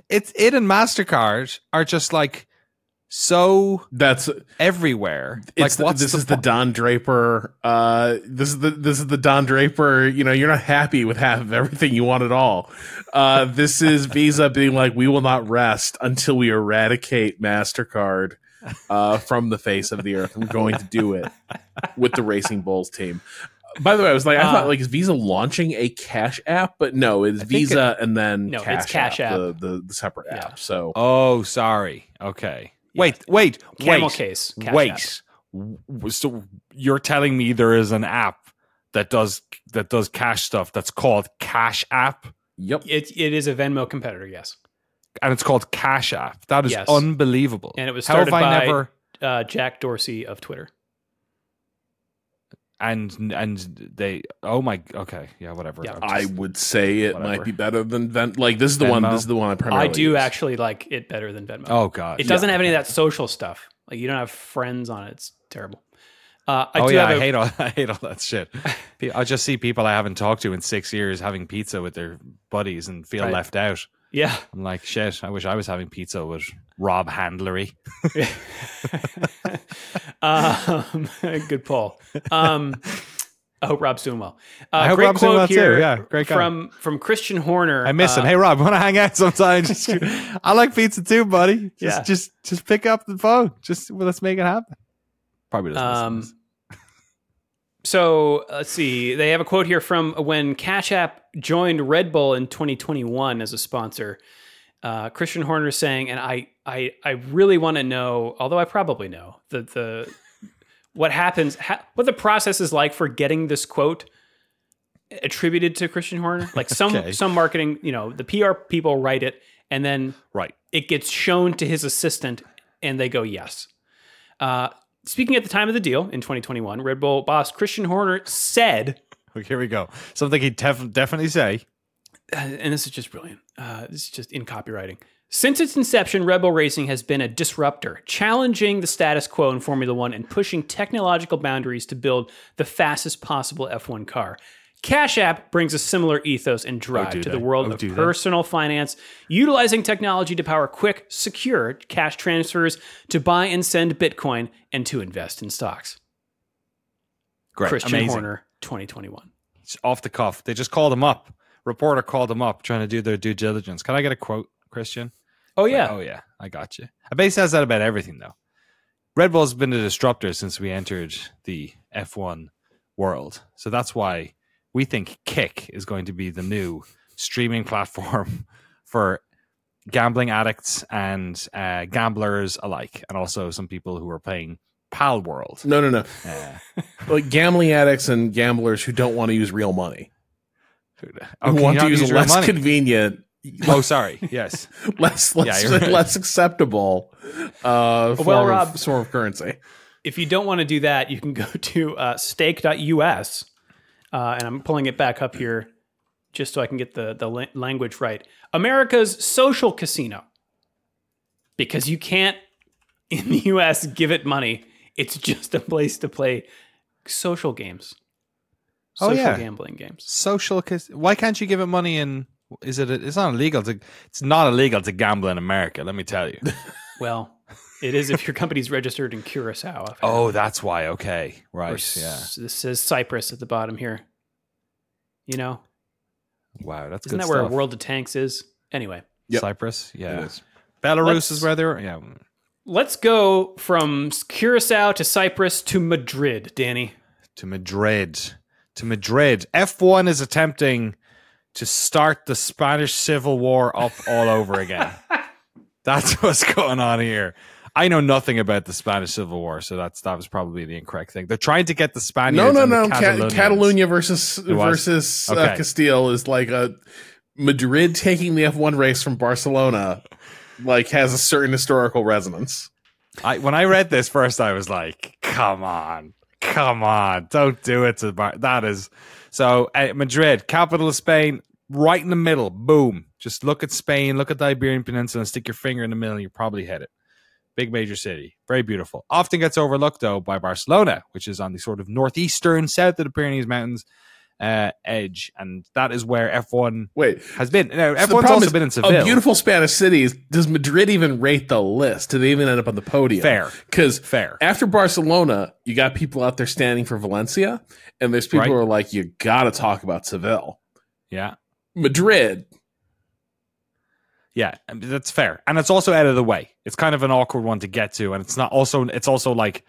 it's it and Mastercard are just like so That's everywhere. it's like what's this the is the Don Draper. Uh, this is the this is the Don Draper. You know, you're not happy with half of everything. You want it all. Uh, this is Visa being like, we will not rest until we eradicate Mastercard uh, from the face of the earth. I'm going to do it with the Racing Bulls team. By the way, I was like, I Uh, thought like is Visa launching a Cash App, but no, it's think Visa and then No, it's Cash, Cash App, App. The, the the separate Yeah. app. So Oh, sorry. Okay. Wait, wait, Camel wait. case. Cash wait. App. So you're telling me there is an app that does that does cash stuff that's called Cash App, yep. It, it is a Venmo competitor, yes. and it's called Cash App. That is Yes. unbelievable. And it was How have started I by- never? Uh, Jack Dorsey of Twitter. And and they. Oh my. Okay. Yeah. Whatever. Yeah. I'm I would say it whatever. might be better than Ven- like this is the one. This is the one I primarily. I do use. actually like it better than Venmo. oh god. it doesn't have any of that social stuff. Like you don't have friends on it. It's terrible. Uh, I oh do yeah, have I a- hate all I hate all that shit. I just see people I haven't talked to in six years having pizza with their buddies and feel Right. left out. Yeah. I'm like, shit. I wish I was having pizza with Rob Handlery. um, good pull. Um, I hope Rob's doing well. Uh, I hope great Rob's doing quote well too. Yeah, great guy. from from Christian Horner. I miss uh, him. Hey Rob, want to hang out sometime? Just, I like pizza too, buddy. Just, Yeah. just, just pick up the phone. Just well, let's make it happen. Probably doesn't. Um, this. So let's see. They have a quote here from when Cash App joined Red Bull in 2021 as a sponsor. Uh, Christian Horner is saying, and I, I, I really want to know. Although I probably know the the what happens, ha- what the process is like for getting this quote attributed to Christian Horner. Like some Okay. some marketing, you know, the PR people write it, and then Right. it gets shown to his assistant and they go yes. Uh, speaking at the time of the deal in 2021, Red Bull boss Christian Horner said, Okay, here we go. Something he'd def- definitely say. uh, and this is just brilliant. Uh, this is just in copywriting. Since its inception, Red Bull Racing has been a disruptor, challenging the status quo in Formula One and pushing technological boundaries to build the fastest possible F1 car. Cash App brings a similar ethos and oh, drive do to the world Oh, of they? personal finance, utilizing technology to power quick, secure cash transfers to buy and send Bitcoin and to invest in stocks. Great. Christian Amazing. Horner, 2021. It's off the cuff. They just called him up. Reporter called him up trying to do their due diligence. Can I get a quote, Christian? Oh, Like, yeah. oh yeah, I got you. I says that about everything though. Red Bull's been a disruptor since we entered the F1 world. So that's why we think Kick is going to be the new streaming platform for gambling addicts and uh, gamblers alike, and also some people who are playing Palworld. No, no, no. Uh, Like gambling addicts and gamblers who don't want to use real money, oh, who can want to not use a less money? convenient, Oh, sorry. Yes. less less, Yeah, right. less acceptable uh, form, Well, of, Rob- form of currency. if you don't want to do that, you can go to uh, stake.us. Uh, and I'm pulling it back up here just so I can get the, the la- language right. America's social casino. Because you can't, in the US, give it money. It's just a place to play social games. Oh, Social yeah. gambling games. social cas- why can't you give it money in is it it's not illegal to it's not illegal to gamble in america let me tell you Well, it is if your company's registered in Curacao. oh that's why okay right s- yeah This says Cyprus at the bottom here. You know, wow that's isn't good that where. World of Tanks is? Anyway, Yep. cyprus yeah It is. belarus Let's- is where they're yeah let's go from Curacao to Cyprus to Madrid, Danny. to madrid to madrid f1 is attempting to start the spanish civil war up all over again that's what's going on here I know nothing about the Spanish Civil War, so that's that was probably the incorrect thing. They're trying to get the Spaniards. No, no, no. Ca- Catalonia versus versus uh, Castile is like a Madrid taking the F1 race from Barcelona. Like has a certain historical resonance. I, when I read this first, I was like, "Come on, come on, don't do it to Bar-. that is." So uh, Madrid, capital of Spain, right in the middle. Boom. Just look at Spain, look at the Iberian Peninsula, and stick your finger in the middle. and you're probably hit it. Big major city, very beautiful. Often gets overlooked though by Barcelona, which is on the sort of northeastern, south of the Pyrenees Mountains uh, edge, and that is where F1 Wait, has been. Now, so F1's problem also been in Seville. A beautiful Spanish cities. Does Madrid even rate the list? Do they even end up on the podium? Fair. Because Fair. after Barcelona, you got people out there standing for Valencia, and there's people Right. who are like, you got to talk about Seville. Yeah. Madrid, Yeah, that's fair, and it's also out of the way. It's kind of an awkward one to get to, and it's not also. It's also like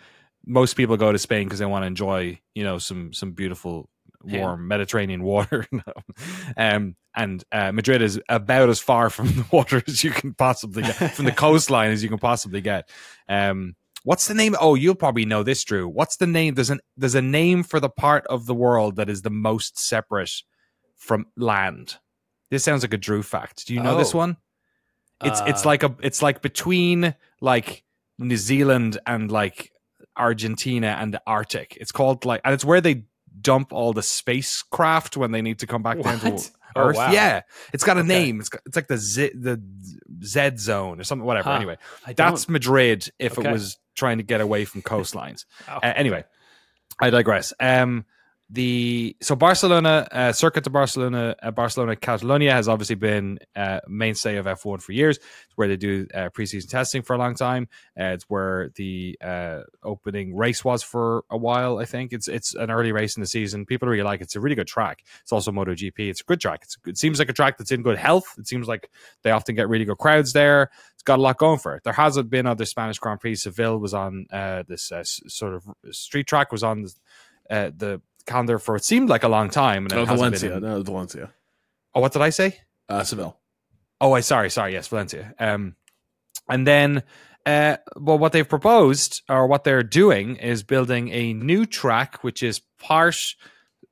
most people go to Spain because they want to enjoy, you know, some some beautiful warm Mediterranean water. um, and uh, Madrid is about as far from the water as you can possibly get, from the coastline as you can possibly get. Um, what's the name? Oh, you'll probably know this, Drew. What's the name? There's an there's a name for the part of the world that is the most separate from land. This sounds like a Drew fact. Do you know this Oh. one? It's it's Uh, like a it's like between like New Zealand and like Argentina and the Arctic. It's called like and it's where they dump all the spacecraft when they need to come back down to What? Oh, Earth. wow. Yeah, it's got a Okay. name. It's got, it's like the Z the Z zone or something. Whatever. Huh. Anyway, that's Madrid if Okay. it was trying to get away from coastlines. Wow. Uh, anyway, I digress. Um, the so Barcelona, uh, Circuit de Barcelona, uh, Barcelona Catalonia has obviously been uh, mainstay of F1 for years. It's where they do uh, preseason testing for a long time. Uh, it's where the uh, opening race was for a while. I think it's it's an early race in the season. People really like it. It's a really good track. It's also MotoGP. It's a good track. It's, it seems like a track that's in good health. It seems like they often get really good crowds there. It's got a lot going for it. There hasn't been other Spanish Grand Prix. Seville was on uh, this sort of street track was on the, the calendar for it seemed like a long time. And it hasn't Valencia. been in- no, Valencia. oh, what did I say? Uh, Seville. Oh, I sorry, sorry. Yes, Valencia. Um, and then, uh, well, what they've proposed or what they're doing is building a new track, which is part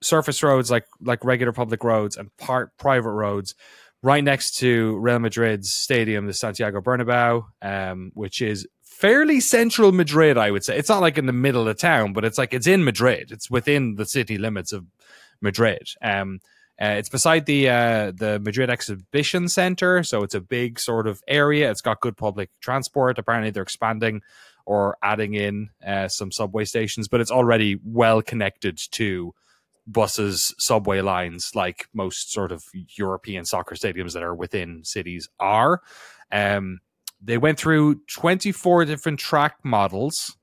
surface roads like like regular public roads and part private roads, right next to Real Madrid's stadium, the Santiago Bernabeu, um, which is fairly central Madrid. I would say it's not like in the middle of town, but it's like it's in Madrid. It's within the city limits of Madrid. Um, uh, it's beside the uh, the Madrid Exhibition Center, so it's a big sort of area. It's got good public transport. Apparently, they're expanding or adding in uh, some subway stations, but it's already well connected to buses, subway lines, like most sort of European soccer stadiums that are within cities are. Um, they went through 24 different track models,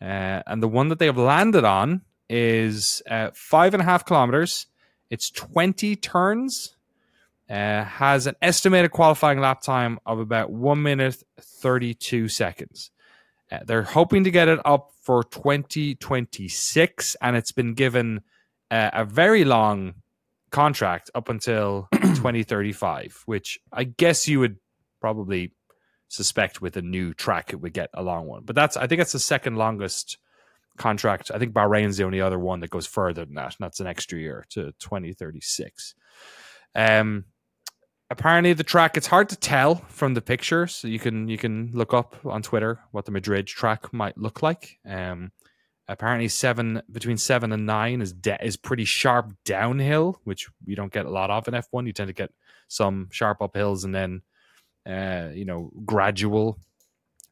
uh, and the one that they have landed on is uh, five and a half kilometers. It's 20 turns, uh, has an estimated qualifying lap time of about one minute 32 seconds. Uh, they're hoping to get it up for 2026, and it's been given uh, a very long contract up until 2035, which I guess you would probably suspect with a new track it would get a long one. But that's I think that's the second longest contract. I think Bahrain's the only other one that goes further than that. And that's an extra year to 2036. Um apparently the track it's hard to tell from the picture so you can you can look up on twitter what the madrid track might look like um apparently seven between seven and nine is de- is pretty sharp downhill which you don't get a lot of in f1 you tend to get some sharp uphills and then uh you know gradual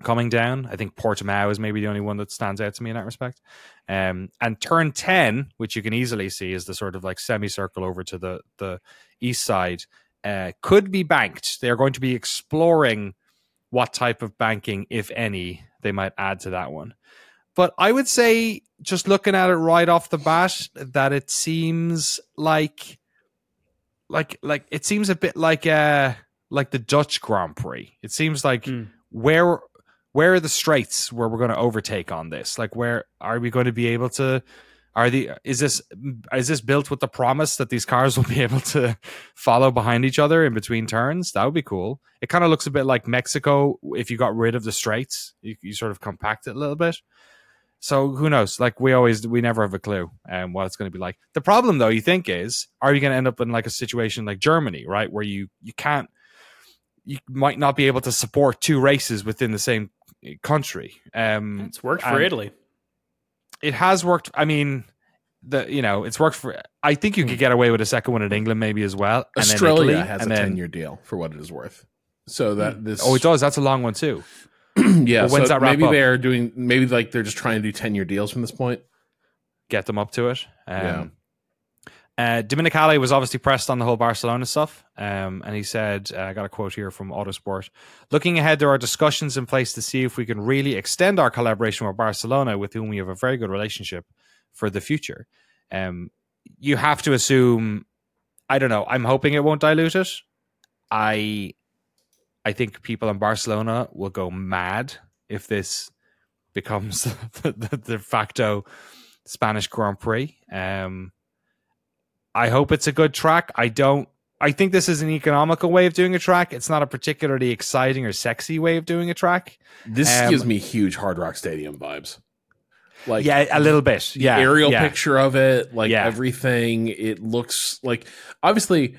coming down i think portimao is maybe the only one that stands out to me in that respect um and turn 10 which you can easily see is the sort of like semicircle over to the the east side uh, could be banked. They are going to be exploring what type of banking, if any, they might add to that one. But I would say, just looking at it right off the bat, that it seems like, like, like it seems a bit like uh like the Dutch Grand Prix. It seems like Mm. where where are the straits where we're going to overtake on this? Like, where are we going to be able to? Are the is this is this built with the promise that these cars will be able to follow behind each other in between turns? That would be cool. It kind of looks a bit like Mexico if you got rid of the straights, you, you sort of compact it a little bit. So who knows? Like we always, we never have a clue um, what it's going to be like. The problem, though, you think is, are you going to end up in like a situation like Germany, right, where you you can't, you might not be able to support two races within the same country. Um, It's worked for Italy. it has worked. I mean, the you know, it's worked for. I think you could get away with a second one in England, maybe as well. and then Australia Italy, has and a then- ten year deal for what it is worth. So that this Oh, it does. That's a long one too. yeah. Well, when's so that wrap maybe up? they're doing maybe like they're just trying to do ten year deals from this point. Get them up to it. Um, Yeah. Uh, Domenicali was obviously pressed on the whole Barcelona stuff, um, and he said, uh, "I got a quote here from Autosport. Looking ahead, there are discussions in place to see if we can really extend our collaboration with Barcelona, with whom we have a very good relationship, for the future. Um, you have to assume. I don't know. I'm hoping it won't dilute it. I, I think people in Barcelona will go mad if this becomes the, the de facto Spanish Grand Prix. Um, I hope it's a good track. I don't. I think this is an economical way of doing a track. It's not a particularly exciting or sexy way of doing a track. This Um, gives me huge Hard Rock Stadium vibes. Like yeah, a little bit. Yeah, aerial yeah. picture of it, like Yeah. everything. It looks like obviously,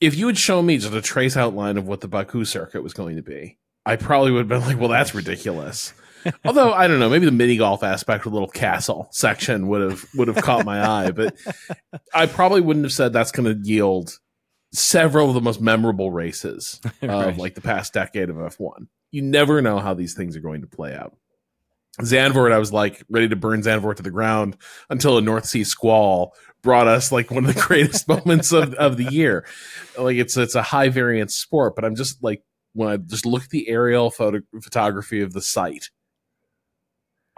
if you had shown me just a trace outline of what the Baku circuit was going to be, I probably would have been like, "Well, that's ridiculous." Although I don't know, maybe the mini golf aspect with a little castle section would have would have caught my eye, but I probably wouldn't have said that's going to yield several of the most memorable races of Right. like the past decade of F1. You never know how these things are going to play out. Zandvoort, I was like ready to burn Zandvoort to the ground until a North Sea squall brought us like one of the greatest moments of, of the year. Like it's it's a high variance sport, but I'm just like when I just look at the aerial photo photography of the site,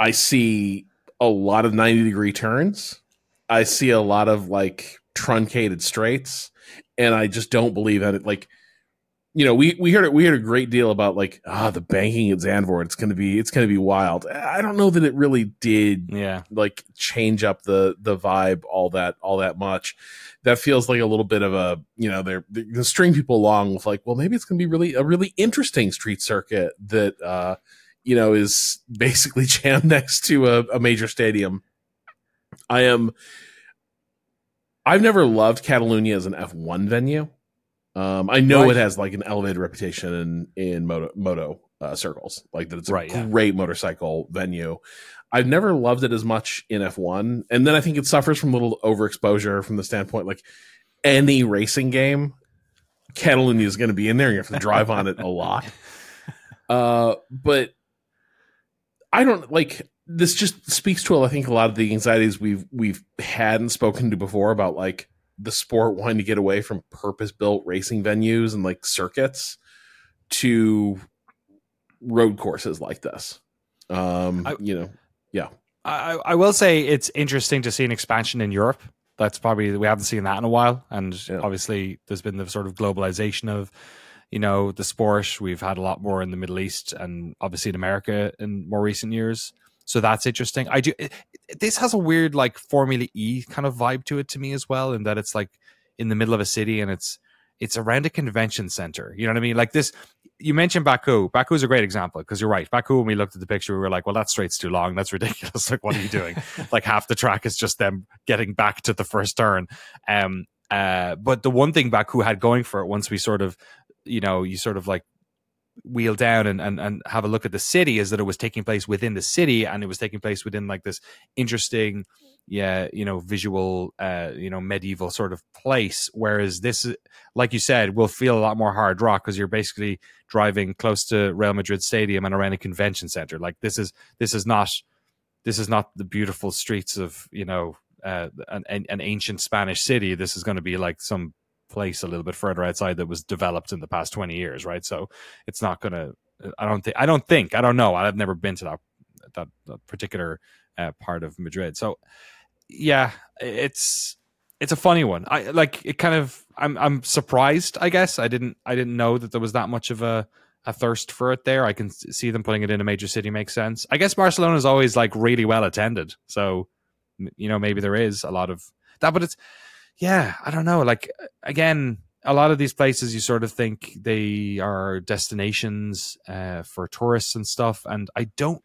I see a lot of 90 degree turns. I see a lot of like truncated straights, and I just don't believe that it like you know, we we heard it, we heard a great deal about like ah the banking at Zandvoort. It's gonna be it's gonna be wild. I don't know that it really did Yeah, like change up the the vibe all that all that much. That feels like a little bit of a you know they're they're gonna string people along with like well maybe it's gonna be really a really interesting street circuit that uh you know is basically jammed next to a, a major stadium. I am. I've never loved Catalonia as an F1 venue. Um, I know Right. it has like an elevated reputation in in moto moto uh, circles, like that it's a Right, yeah. great motorcycle venue. I've never loved it as much in F1, and then I think it suffers from a little overexposure from the standpoint like any racing game, Catalonia is going to be in there. You have to drive on it a lot. Uh, but I don't like this. Just speaks to I think a lot of the anxieties we've we've had and spoken to before about like the sport wanting to get away from purpose built racing venues and like circuits to road courses like this. Um, I- you know, yeah. I, I will say it's interesting to see an expansion in Europe. That's probably we haven't seen that in a while, and Yeah. obviously there's been the sort of globalization of, you know, the sport. We've had a lot more in the Middle East and obviously in America in more recent years. So that's interesting. I do. It, this has a weird like Formula E kind of vibe to it to me as well, in that it's like in the middle of a city and it's it's around a convention center. You know what I mean? Like this. You mentioned Baku. Baku is a great example because you're right. Baku, when we looked at the picture, we were like, "Well, that straight's too long. That's ridiculous. Like, what are you doing?" like half the track is just them getting back to the first turn. Um, uh, but the one thing Baku had going for it, once we sort of, you know, you sort of like wheel down and, and and have a look at the city, is that it was taking place within the city and it was taking place within like this interesting, yeah, you know, visual, uh, you know, medieval sort of place. Whereas this, like you said, will feel a lot more hard rock because you're basically driving close to Real Madrid Stadium and around a convention center. Like this is this is not this is not the beautiful streets of you know uh, an, an an ancient Spanish city. This is going to be like some place a little bit further outside that was developed in the past twenty years, right? So it's not going to. I don't think. I don't think. I don't know. I've never been to that that, that particular uh, part of Madrid. So yeah, it's it's a funny one. I like it. Kind of. I'm I'm surprised. I guess I didn't I didn't know that there was that much of a a thirst for it there. I can see them putting it in a major city makes sense. I guess Barcelona is always like really well attended, so you know maybe there is a lot of that. But it's yeah, I don't know. Like again, a lot of these places you sort of think they are destinations uh, for tourists and stuff, and I don't.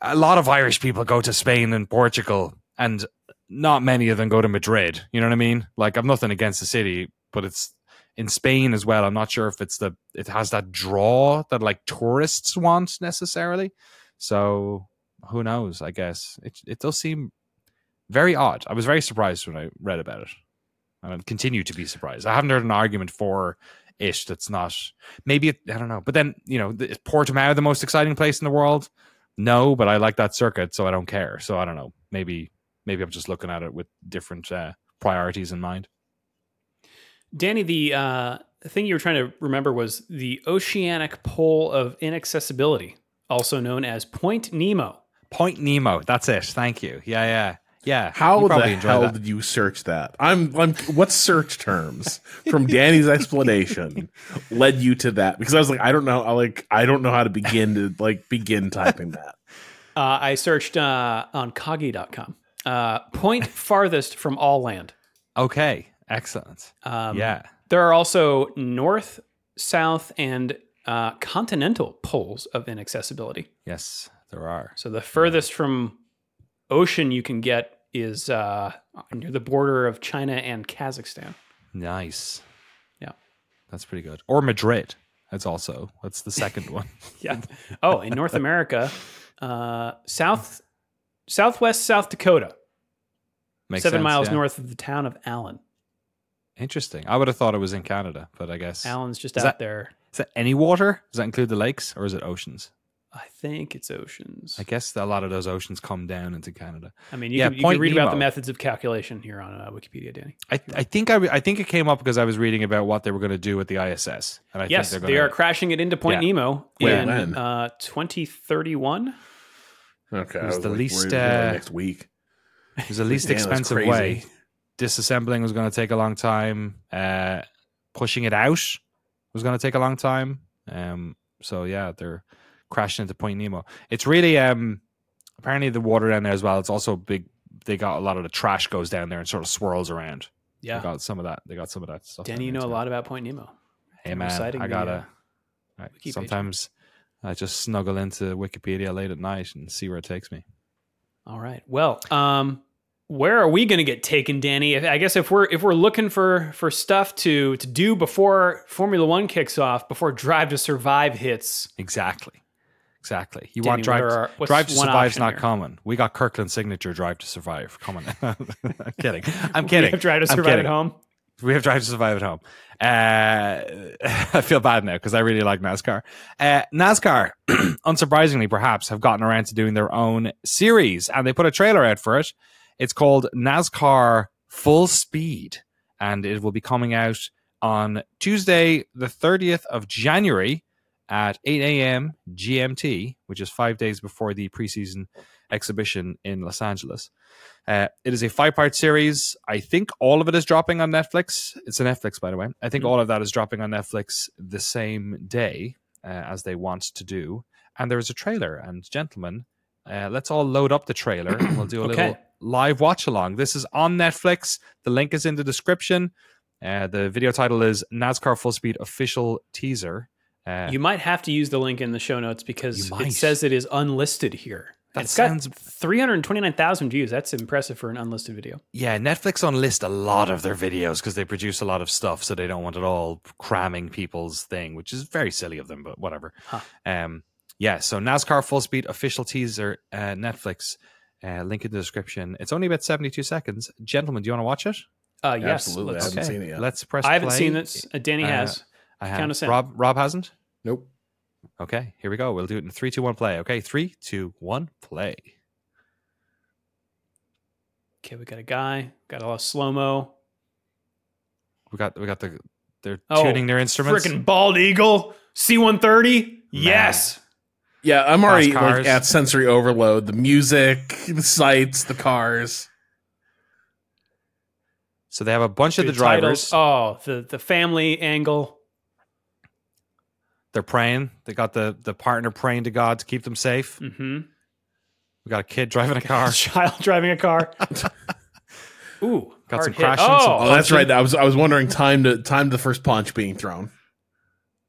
A lot of Irish people go to Spain and Portugal, and not many of them go to Madrid. You know what I mean? Like I've nothing against the city, but it's in Spain as well. I'm not sure if it's the it has that draw that like tourists want necessarily. So who knows? I guess it it does seem very odd. I was very surprised when I read about it, and I continue to be surprised. I haven't heard an argument for it that's not maybe it, I don't know. But then you know, is Portimao the most exciting place in the world? No, but I like that circuit, so I don't care. So I don't know. Maybe maybe I'm just looking at it with different uh, priorities in mind. Danny, the uh, thing you were trying to remember was the oceanic pole of inaccessibility, also known as Point Nemo. Point Nemo. That's it. Thank you. Yeah, yeah, yeah. How the hell that. did you search that? I'm, I'm. What search terms from Danny's explanation led you to that? Because I was like, I don't know. I like, I don't know how to begin to like begin typing that. Uh, I searched uh, on Kagi.com. Uh, point farthest from all land. Okay, excellent. Um, yeah, There are also north, south, and uh, continental poles of inaccessibility. yes, there are. So the furthest from ocean you can get is uh, near the border of China and Kazakhstan. Nice. Yeah. That's pretty good. Or Madrid. That's also that's the second one. Yeah. Oh, in North America, uh, south, southwest South Dakota, Makes seven sense, miles yeah. north of the town of Allen. Interesting. I would have thought it was in Canada, but I guess Allen's just Is out that- there. is that any water? Does that include the lakes or is it oceans? I think it's oceans. I guess a lot of those oceans come down into Canada. I mean, you, Yeah, can, you Point can read about the methods of calculation here on uh, Wikipedia, Danny. I, I think I, I think it came up because I was reading about what they were going to do with the ISS, and I yes, think they they're crashing it into Point Yeah. Nemo Wait, in when? uh, 2031. Okay, It was was the like, least, we're- we're uh, next week. It was the least Damn, expensive way. Disassembling was going to take a long time. Uh, pushing it out was going to take a long time. Um, so yeah, they're crashing into Point Nemo. It's really um, apparently the water down there as well. It's also big. They got a lot of the trash goes down there and sort of swirls around. Yeah. They got some of that. They got some of that stuff. Danny, you know a lot about Point Nemo. Hey man, I gotta. uh, right, wiki page. sometimes I just snuggle into Wikipedia late at night and see where it takes me. All right. Well, um, where are we going to get taken, Danny? I guess if we're if we're looking for for stuff to to do before Formula One kicks off, before Drive to Survive hits, Exactly. Exactly. You Danny, want drive, our- drive to survive's not here? common. We got Kirkland signature drive to survive. Come on. I'm kidding. I'm we kidding. have Drive to Survive at home. We have drive to survive at home. Uh, I feel bad now because I really like NASCAR. Uh, NASCAR, unsurprisingly, perhaps, have gotten around to doing their own series, and they put a trailer out for it. It's called NASCAR Full Speed, and it will be coming out on Tuesday, the 30th of January at 8 a.m. GMT, which is five days before the preseason exhibition in Los Angeles. Uh, it is a five part series. I think all of it is dropping on Netflix. It's a Netflix, by the way. I think all of that is dropping on Netflix the same day uh, as they want to do. And there is a trailer. And, gentlemen, uh, let's all load up the trailer and we'll do a Okay. little live watch along. This is on Netflix. The link is in the description. Uh, the video title is NASCAR Full Speed Official Teaser. Uh, You might have to use the link in the show notes because it says it is unlisted here. That it's sounds- got 329,000 views. That's impressive for an unlisted video. yeah, Netflix unlist a lot of their videos because they produce a lot of stuff, so they don't want it all cramming people's thing, which is very silly of them, but whatever. Huh. Um, yeah, so NASCAR Full Speed official teaser, uh, Netflix. Uh, link in the description. It's only about seventy-two seconds. Gentlemen, do you want to watch it? Uh, yes, Absolutely. let's- I haven't seen it yet. Let's press. I haven't play. seen this. Uh, Danny Uh, has. I have. Count us in. Rob. Rob hasn't. Nope. Okay, here we go. We'll do it in three, two, one, play. Okay, three, two, one, play. Okay, we got a guy. Got a lot of slow mo. We got. We got the. They're Oh, tuning their instruments. Freaking bald eagle C130. Yes. Yeah, I'm already like at sensory overload. The music, the sights, the cars. So they have a bunch of the drivers. titles. Oh, the the family angle. They're praying. They got the the partner praying to God to keep them safe. Mm-hmm. We got a kid driving a car. Child driving a car. Ooh, Got some hit. crashing, Oh, some Oh, that's right. I was I was wondering time to time to the first punch being thrown.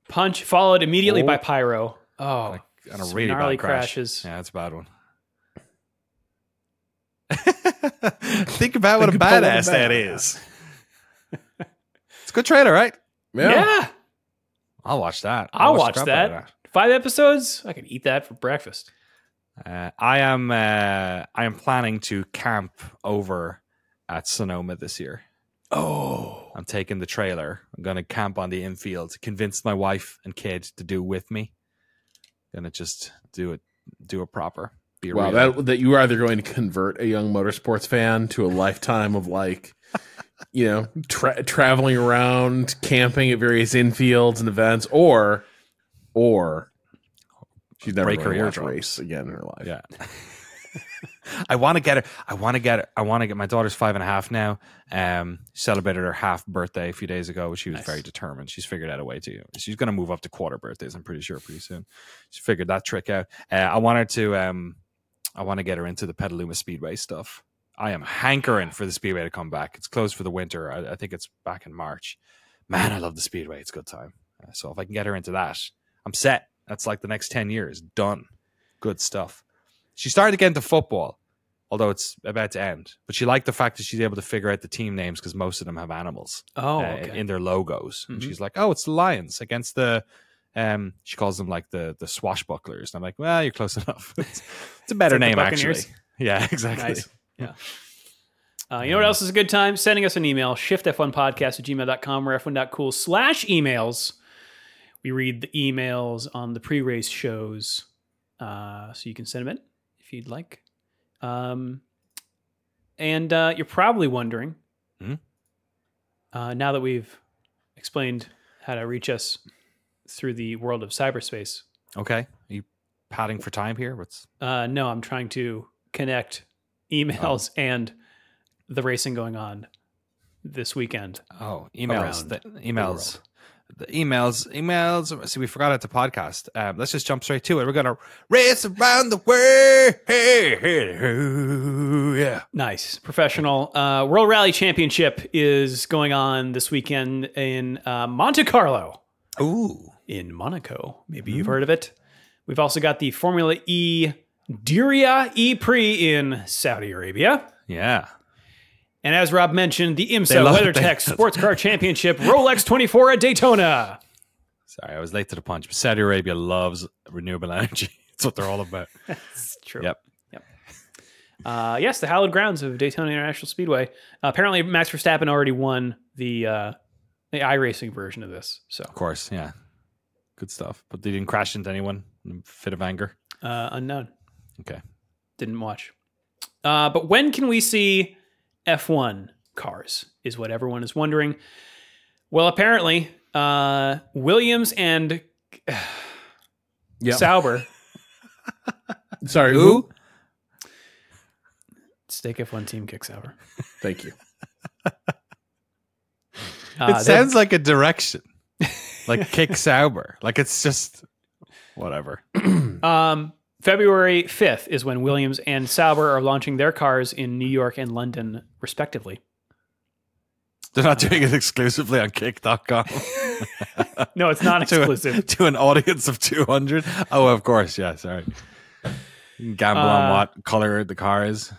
punch followed immediately Oh. by pyro. Oh, Like, and a some really gnarly bad crash. crashes. Yeah, that's a bad one. Think about what a Think about what a badass that is. It's a good trailer, right? Yeah, I'll watch that. I'll the watch crap out of that. Five episodes. I can eat that for breakfast. Uh, I am uh, I am planning to camp over at Sonoma this year. Oh, I'm taking the trailer. I'm going to camp on the infield. Convince my wife and kid to do with me. Gonna just do it, do it proper. Be a Wow, real- that that you are either going to convert a young motorsports fan to a lifetime of like, you know, tra- traveling around, camping at various infields and events, or, or she's never Break going her to watch eardrums. race again in her life. Yeah. I want to get her. I want to get her. I want to get my daughter's five and a half now. Um, celebrated her half birthday a few days ago. She was Nice. very determined. She's figured out a way to. She's going to move up to quarter birthdays. I'm pretty sure pretty soon. She figured that trick out. Uh, I want her to. Um, I want to get her into the Petaluma Speedway stuff. I am hankering for the Speedway to come back. It's closed for the winter. I, I think it's back in March. Man, I love the Speedway. It's a good time. Uh, so if I can get her into that, I'm set. That's like the next 10 years. Done. Good stuff. She started to get into football, although it's about to end. But she liked the fact that she's able to figure out the team names because most of them have animals Oh, uh, okay. in their logos. And Mhm. she's like, "Oh, it's the Lions against the." Um, she calls them like the the swashbucklers. And I'm like, "Well, you're close enough. it's, it's a better It's like name, actually." Yeah, exactly. Nice. Yeah. Uh, you know what else is a good time? Sending us an email, shiftf1podcast at gmail.com or f1.cool slash emails. We read the emails on the pre race shows. Uh, so you can send them in if you'd like. Um, and uh, you're probably wondering, Hmm? uh, now that we've explained how to reach us through the world of cyberspace, Okay, Are you padding for time here? What's uh, no, I'm trying to connect emails and the racing going on this weekend. oh emails? The the emails. The emails, emails. See, we forgot it's a podcast. Um, let's just jump straight to it. We're gonna race around the world. Yeah. Nice. Professional. Uh, World Rally Championship is going on this weekend in uh, Monte Carlo Ooh. in Monaco. Maybe you've heard of it. We've also got the Formula E Diriyah E Prix in Saudi Arabia. Yeah. And as Rob mentioned, the IMSA WeatherTech Sports Car Championship Rolex 24 at Daytona. Sorry, I was late to the punch. But Saudi Arabia loves renewable energy. That's what they're all about. It's true. Yep. Uh, yes, the hallowed grounds of Daytona International Speedway. Uh, apparently, Max Verstappen already won the uh, the iRacing version of this. So Of course, yeah. Good stuff. But they didn't crash into anyone in a fit of anger. uh, unknown. Okay. Didn't watch. Uh, but when can we see F1 cars? Is what everyone is wondering. Well, apparently, uh, Williams and Yeah. Sauber, Sorry, Who? who? Stake F1 team kick Sauber. Thank you. Uh, it sounds like a direction. Like kick Sauber. Like it's just whatever. Um, February 5th is when Williams and Sauber are launching their cars in New York and London, respectively. They're not doing it exclusively on kick.com. No, it's not to, a- exclusive. to an audience of 200. Oh, of course. Yeah, sorry. Gamble Uh, on what color the car is.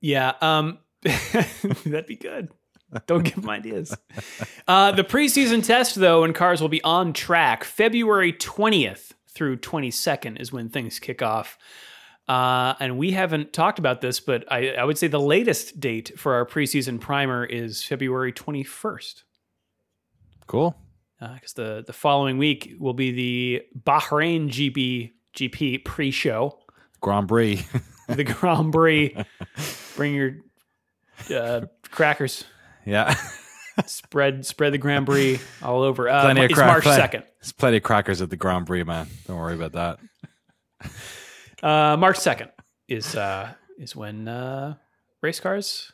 Yeah, um, that'd be good. Don't give them ideas. Uh, the preseason test, though, and cars will be on track February 20th through 22nd is when things kick off. Uh, and we haven't talked about this, but I, I would say the latest date for our preseason primer is February 21st. Cool. because Uh, the the following week will be the Bahrain GP GP pre-show, Grand Prix. the Grand Prix. Bring your uh, crackers, yeah. spread spread the Grand Prix all over. Uh, it's crack- March second. There's plenty of crackers at the Grand Prix, man. Don't worry about that. Uh, March second is uh, is when uh, race cars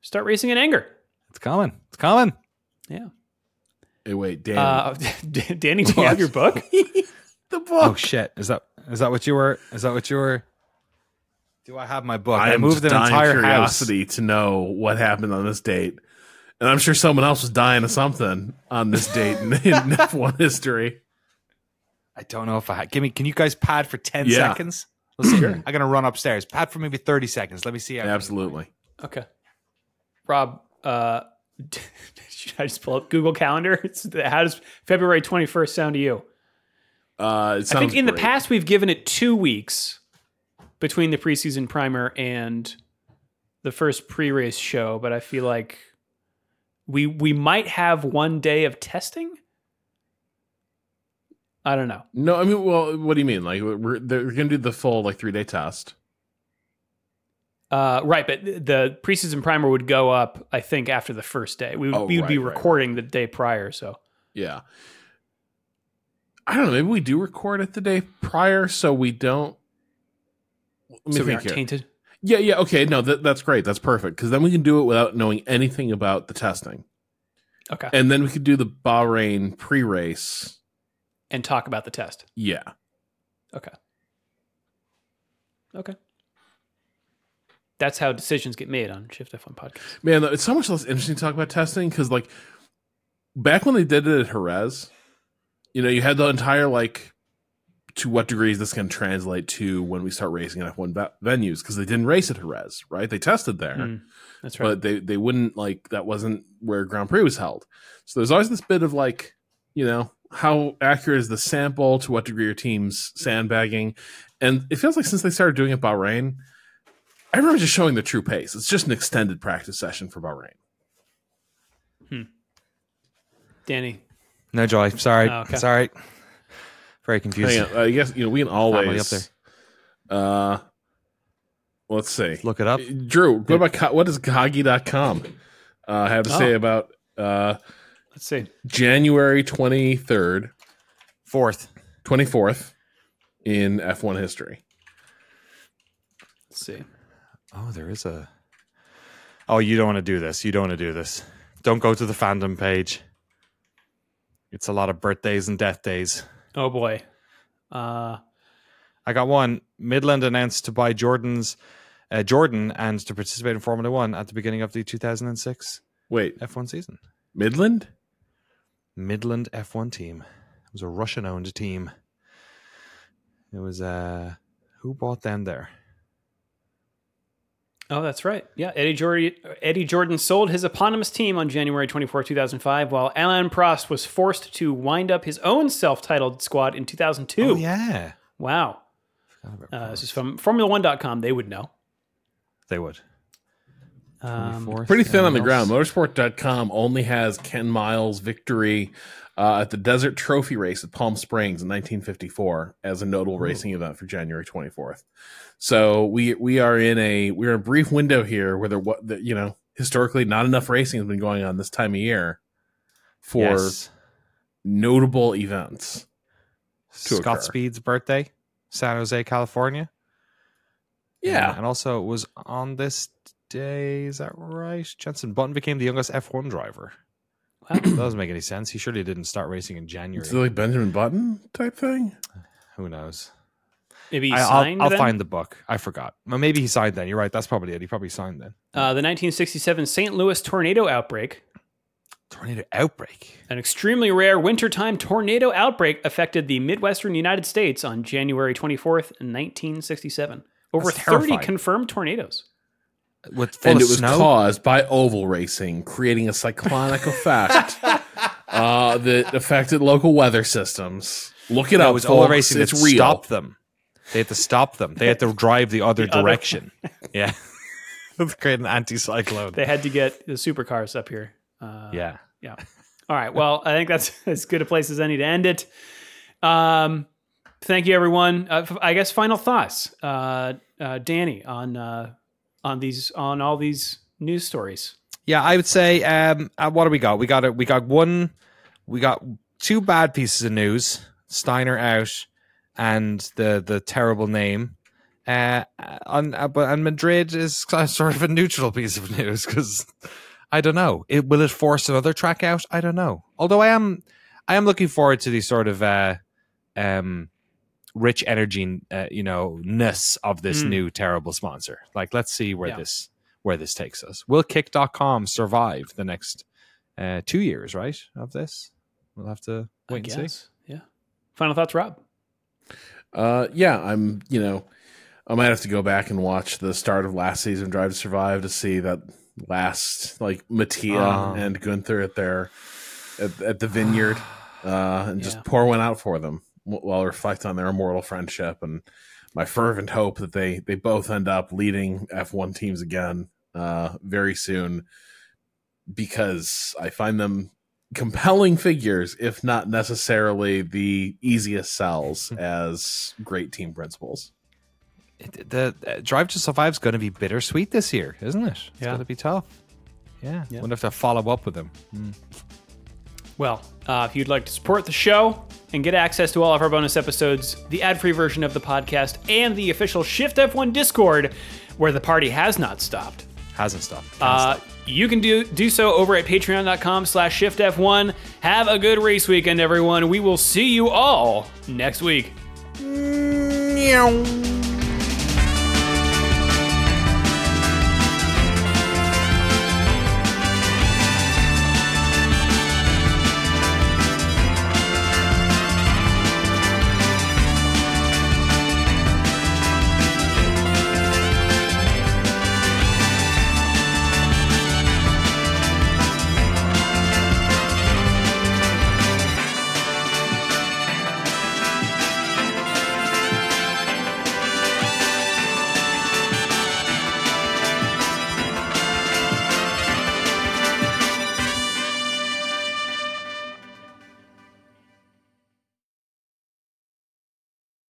start racing in anger. It's coming. It's coming. Yeah. Hey, wait, Dan. Uh, Danny, do you have your book? the book. Oh shit! Is that is that what you were? Is that what you were? Do I have my book? I, I, am moved just an dying entire curiosity to know what happened on this date, and I'm sure someone else was dying of something on this date in, in F1 history. I don't know if I had. Give me. Can you guys pad for ten Yeah. seconds? Let's see. I'm gonna run upstairs. Pad for maybe thirty seconds. Let me see. Absolutely. Okay. Rob, uh, should I just pull up Google Calendar? It's, how does February 21st sound to you? Uh, it I think in the past we've given it two weeks between the preseason primer and the first pre-race show, but I feel like we we might have one day of testing. I don't know. No, I mean, well, what do you mean? Like, we're they're going to do the full like three day test. Uh, right, but the preseason primer would go up, I think, after the first day. We would, Oh, we would be right, right, recording the day prior, so Yeah. I don't know. Maybe we do record it the day prior, so we don't. Let me so we aren't here. tainted. Yeah, yeah. Okay, no, that, that's great. That's perfect because then we can do it without knowing anything about the testing, Okay, and then we could do the Bahrain pre-race. and talk about the test. Yeah, Okay. Okay. that's how decisions get made on Shift F1 podcast. Man, it's so much less interesting to talk about testing because, like, back when they did it at Jerez, you know, you had the entire like, to what degree is this going to translate to when we start racing at F1 ve- venues? Because they didn't race at Jerez, right? They tested there, Mm, that's right. but they they wouldn't like that wasn't where Grand Prix was held. So there's always this bit of like, you know, how accurate is the sample? To what degree are teams sandbagging? And it feels like since they started doing it at Bahrain, everyone's just showing the true pace. It's just an extended practice session for Bahrain. Hmm. Danny, No joy. Sorry. Oh, okay. Sorry. Very on, I guess you know we can always. up Uh, let's see. Look it up. Drew, what about what does Kagi.com uh, have to say Oh. about uh, let's see. January twenty third, Fourth. twenty fourth in F one history? Let's see. Oh, there is a. Oh, you don't want to do this. You don't want to do this. Don't go to the fandom page. It's a lot of birthdays and death days. Oh boy. Uh, I got one. Midland announced to buy Jordan's uh, Jordan and to participate in Formula One at the beginning of the 2006 Wait, F1 season. Midland? Midland F1 team. It was a Russian-owned team. It was uh, who bought them there? Oh, that's right. Yeah, Eddie Jordan. Eddie Jordan sold his eponymous team on January 24, 2005, while Alain Prost was forced to wind up his own self-titled squad in 2002. Oh yeah, Wow. Uh, this is from Formula1.com. They would know. they would. Um, Pretty thin on the anyone ground. else? Motorsport.com only has Ken Miles' victory uh, at the Desert Trophy race at Palm Springs in 1954 as a notable racing event for January 24th. So we we are in a we're in a brief window here where there what you know historically not enough racing has been going on this time of year for Yes. notable events. Scott occur. Speed's birthday, San Jose, California. Yeah, and also it was on this day. Is that right? Jenson Button became the youngest F1 driver. that doesn't make any sense. He surely didn't start racing in January. it's like Benjamin Button type thing. Who knows? maybe he I, signed will I'll find the book. I forgot. Well, maybe he signed then. You're right. That's probably it. He probably signed then. Uh, the 1967 St. Louis tornado outbreak. Tornado outbreak. An extremely rare wintertime tornado outbreak affected the Midwestern United States on January 24th, 1967. Over That's 30 terrifying. confirmed tornadoes. With full and of it was snow. caused by oval racing, creating a cyclonic effect uh, that affected local weather systems. Look it No, up, it was folks. all racing it's that real. stopped them. They had to stop them. They had to drive the other The other- direction. yeah. Let's create an anti-cyclone. They had to get the supercars up here. Uh, yeah. Yeah. All right. Well, I think that's as good a place as any to end it. Um, thank you, everyone. Uh, f- I guess final thoughts, uh, uh, Danny, on uh, on these on all these news stories. Yeah, I would say. Um, uh, what do we got? We got a, we got one. We got two bad pieces of news. Steiner out, and the the terrible name. Uh, on uh, but and Madrid is sort of a neutral piece of news because I don't know. It will it force another track out? I don't know. Although I am, I am looking forward to these sort of uh, um, rich energy, uh, you know, ness of this Mm. new terrible sponsor. Like, let's see where Yeah. this where this takes us. Will Kick.com survive the next uh, two years, right? Of this, we'll have to I wait and see. guess. Yeah. Final thoughts, Rob. Uh, yeah, I'm. You know, I might have to go back and watch the start of last season Drive to Survive to see that last like Mattia Oh. and Gunther at their at, at the vineyard, uh, and Yeah. just pour one out for them wh- while I reflect on their immortal friendship and my fervent hope that they they both end up leading F1 teams again uh, very soon because I find them compelling figures, if not necessarily the easiest sells as great team principals. It- the uh, Drive to Survive is going to be bittersweet this year, isn't it? It's Yeah. going to be tough. Yeah, Yeah. we'll have to follow up with them. Well, uh, if you'd like to support the show and get access to all of our bonus episodes, the ad free version of the podcast, and the official Shift F1 Discord, where the party has not stopped, Hasn't stopped. uh, you can do do so over at patreon.com slash shiftf1 have a good race weekend everyone we will see you all next week Meow.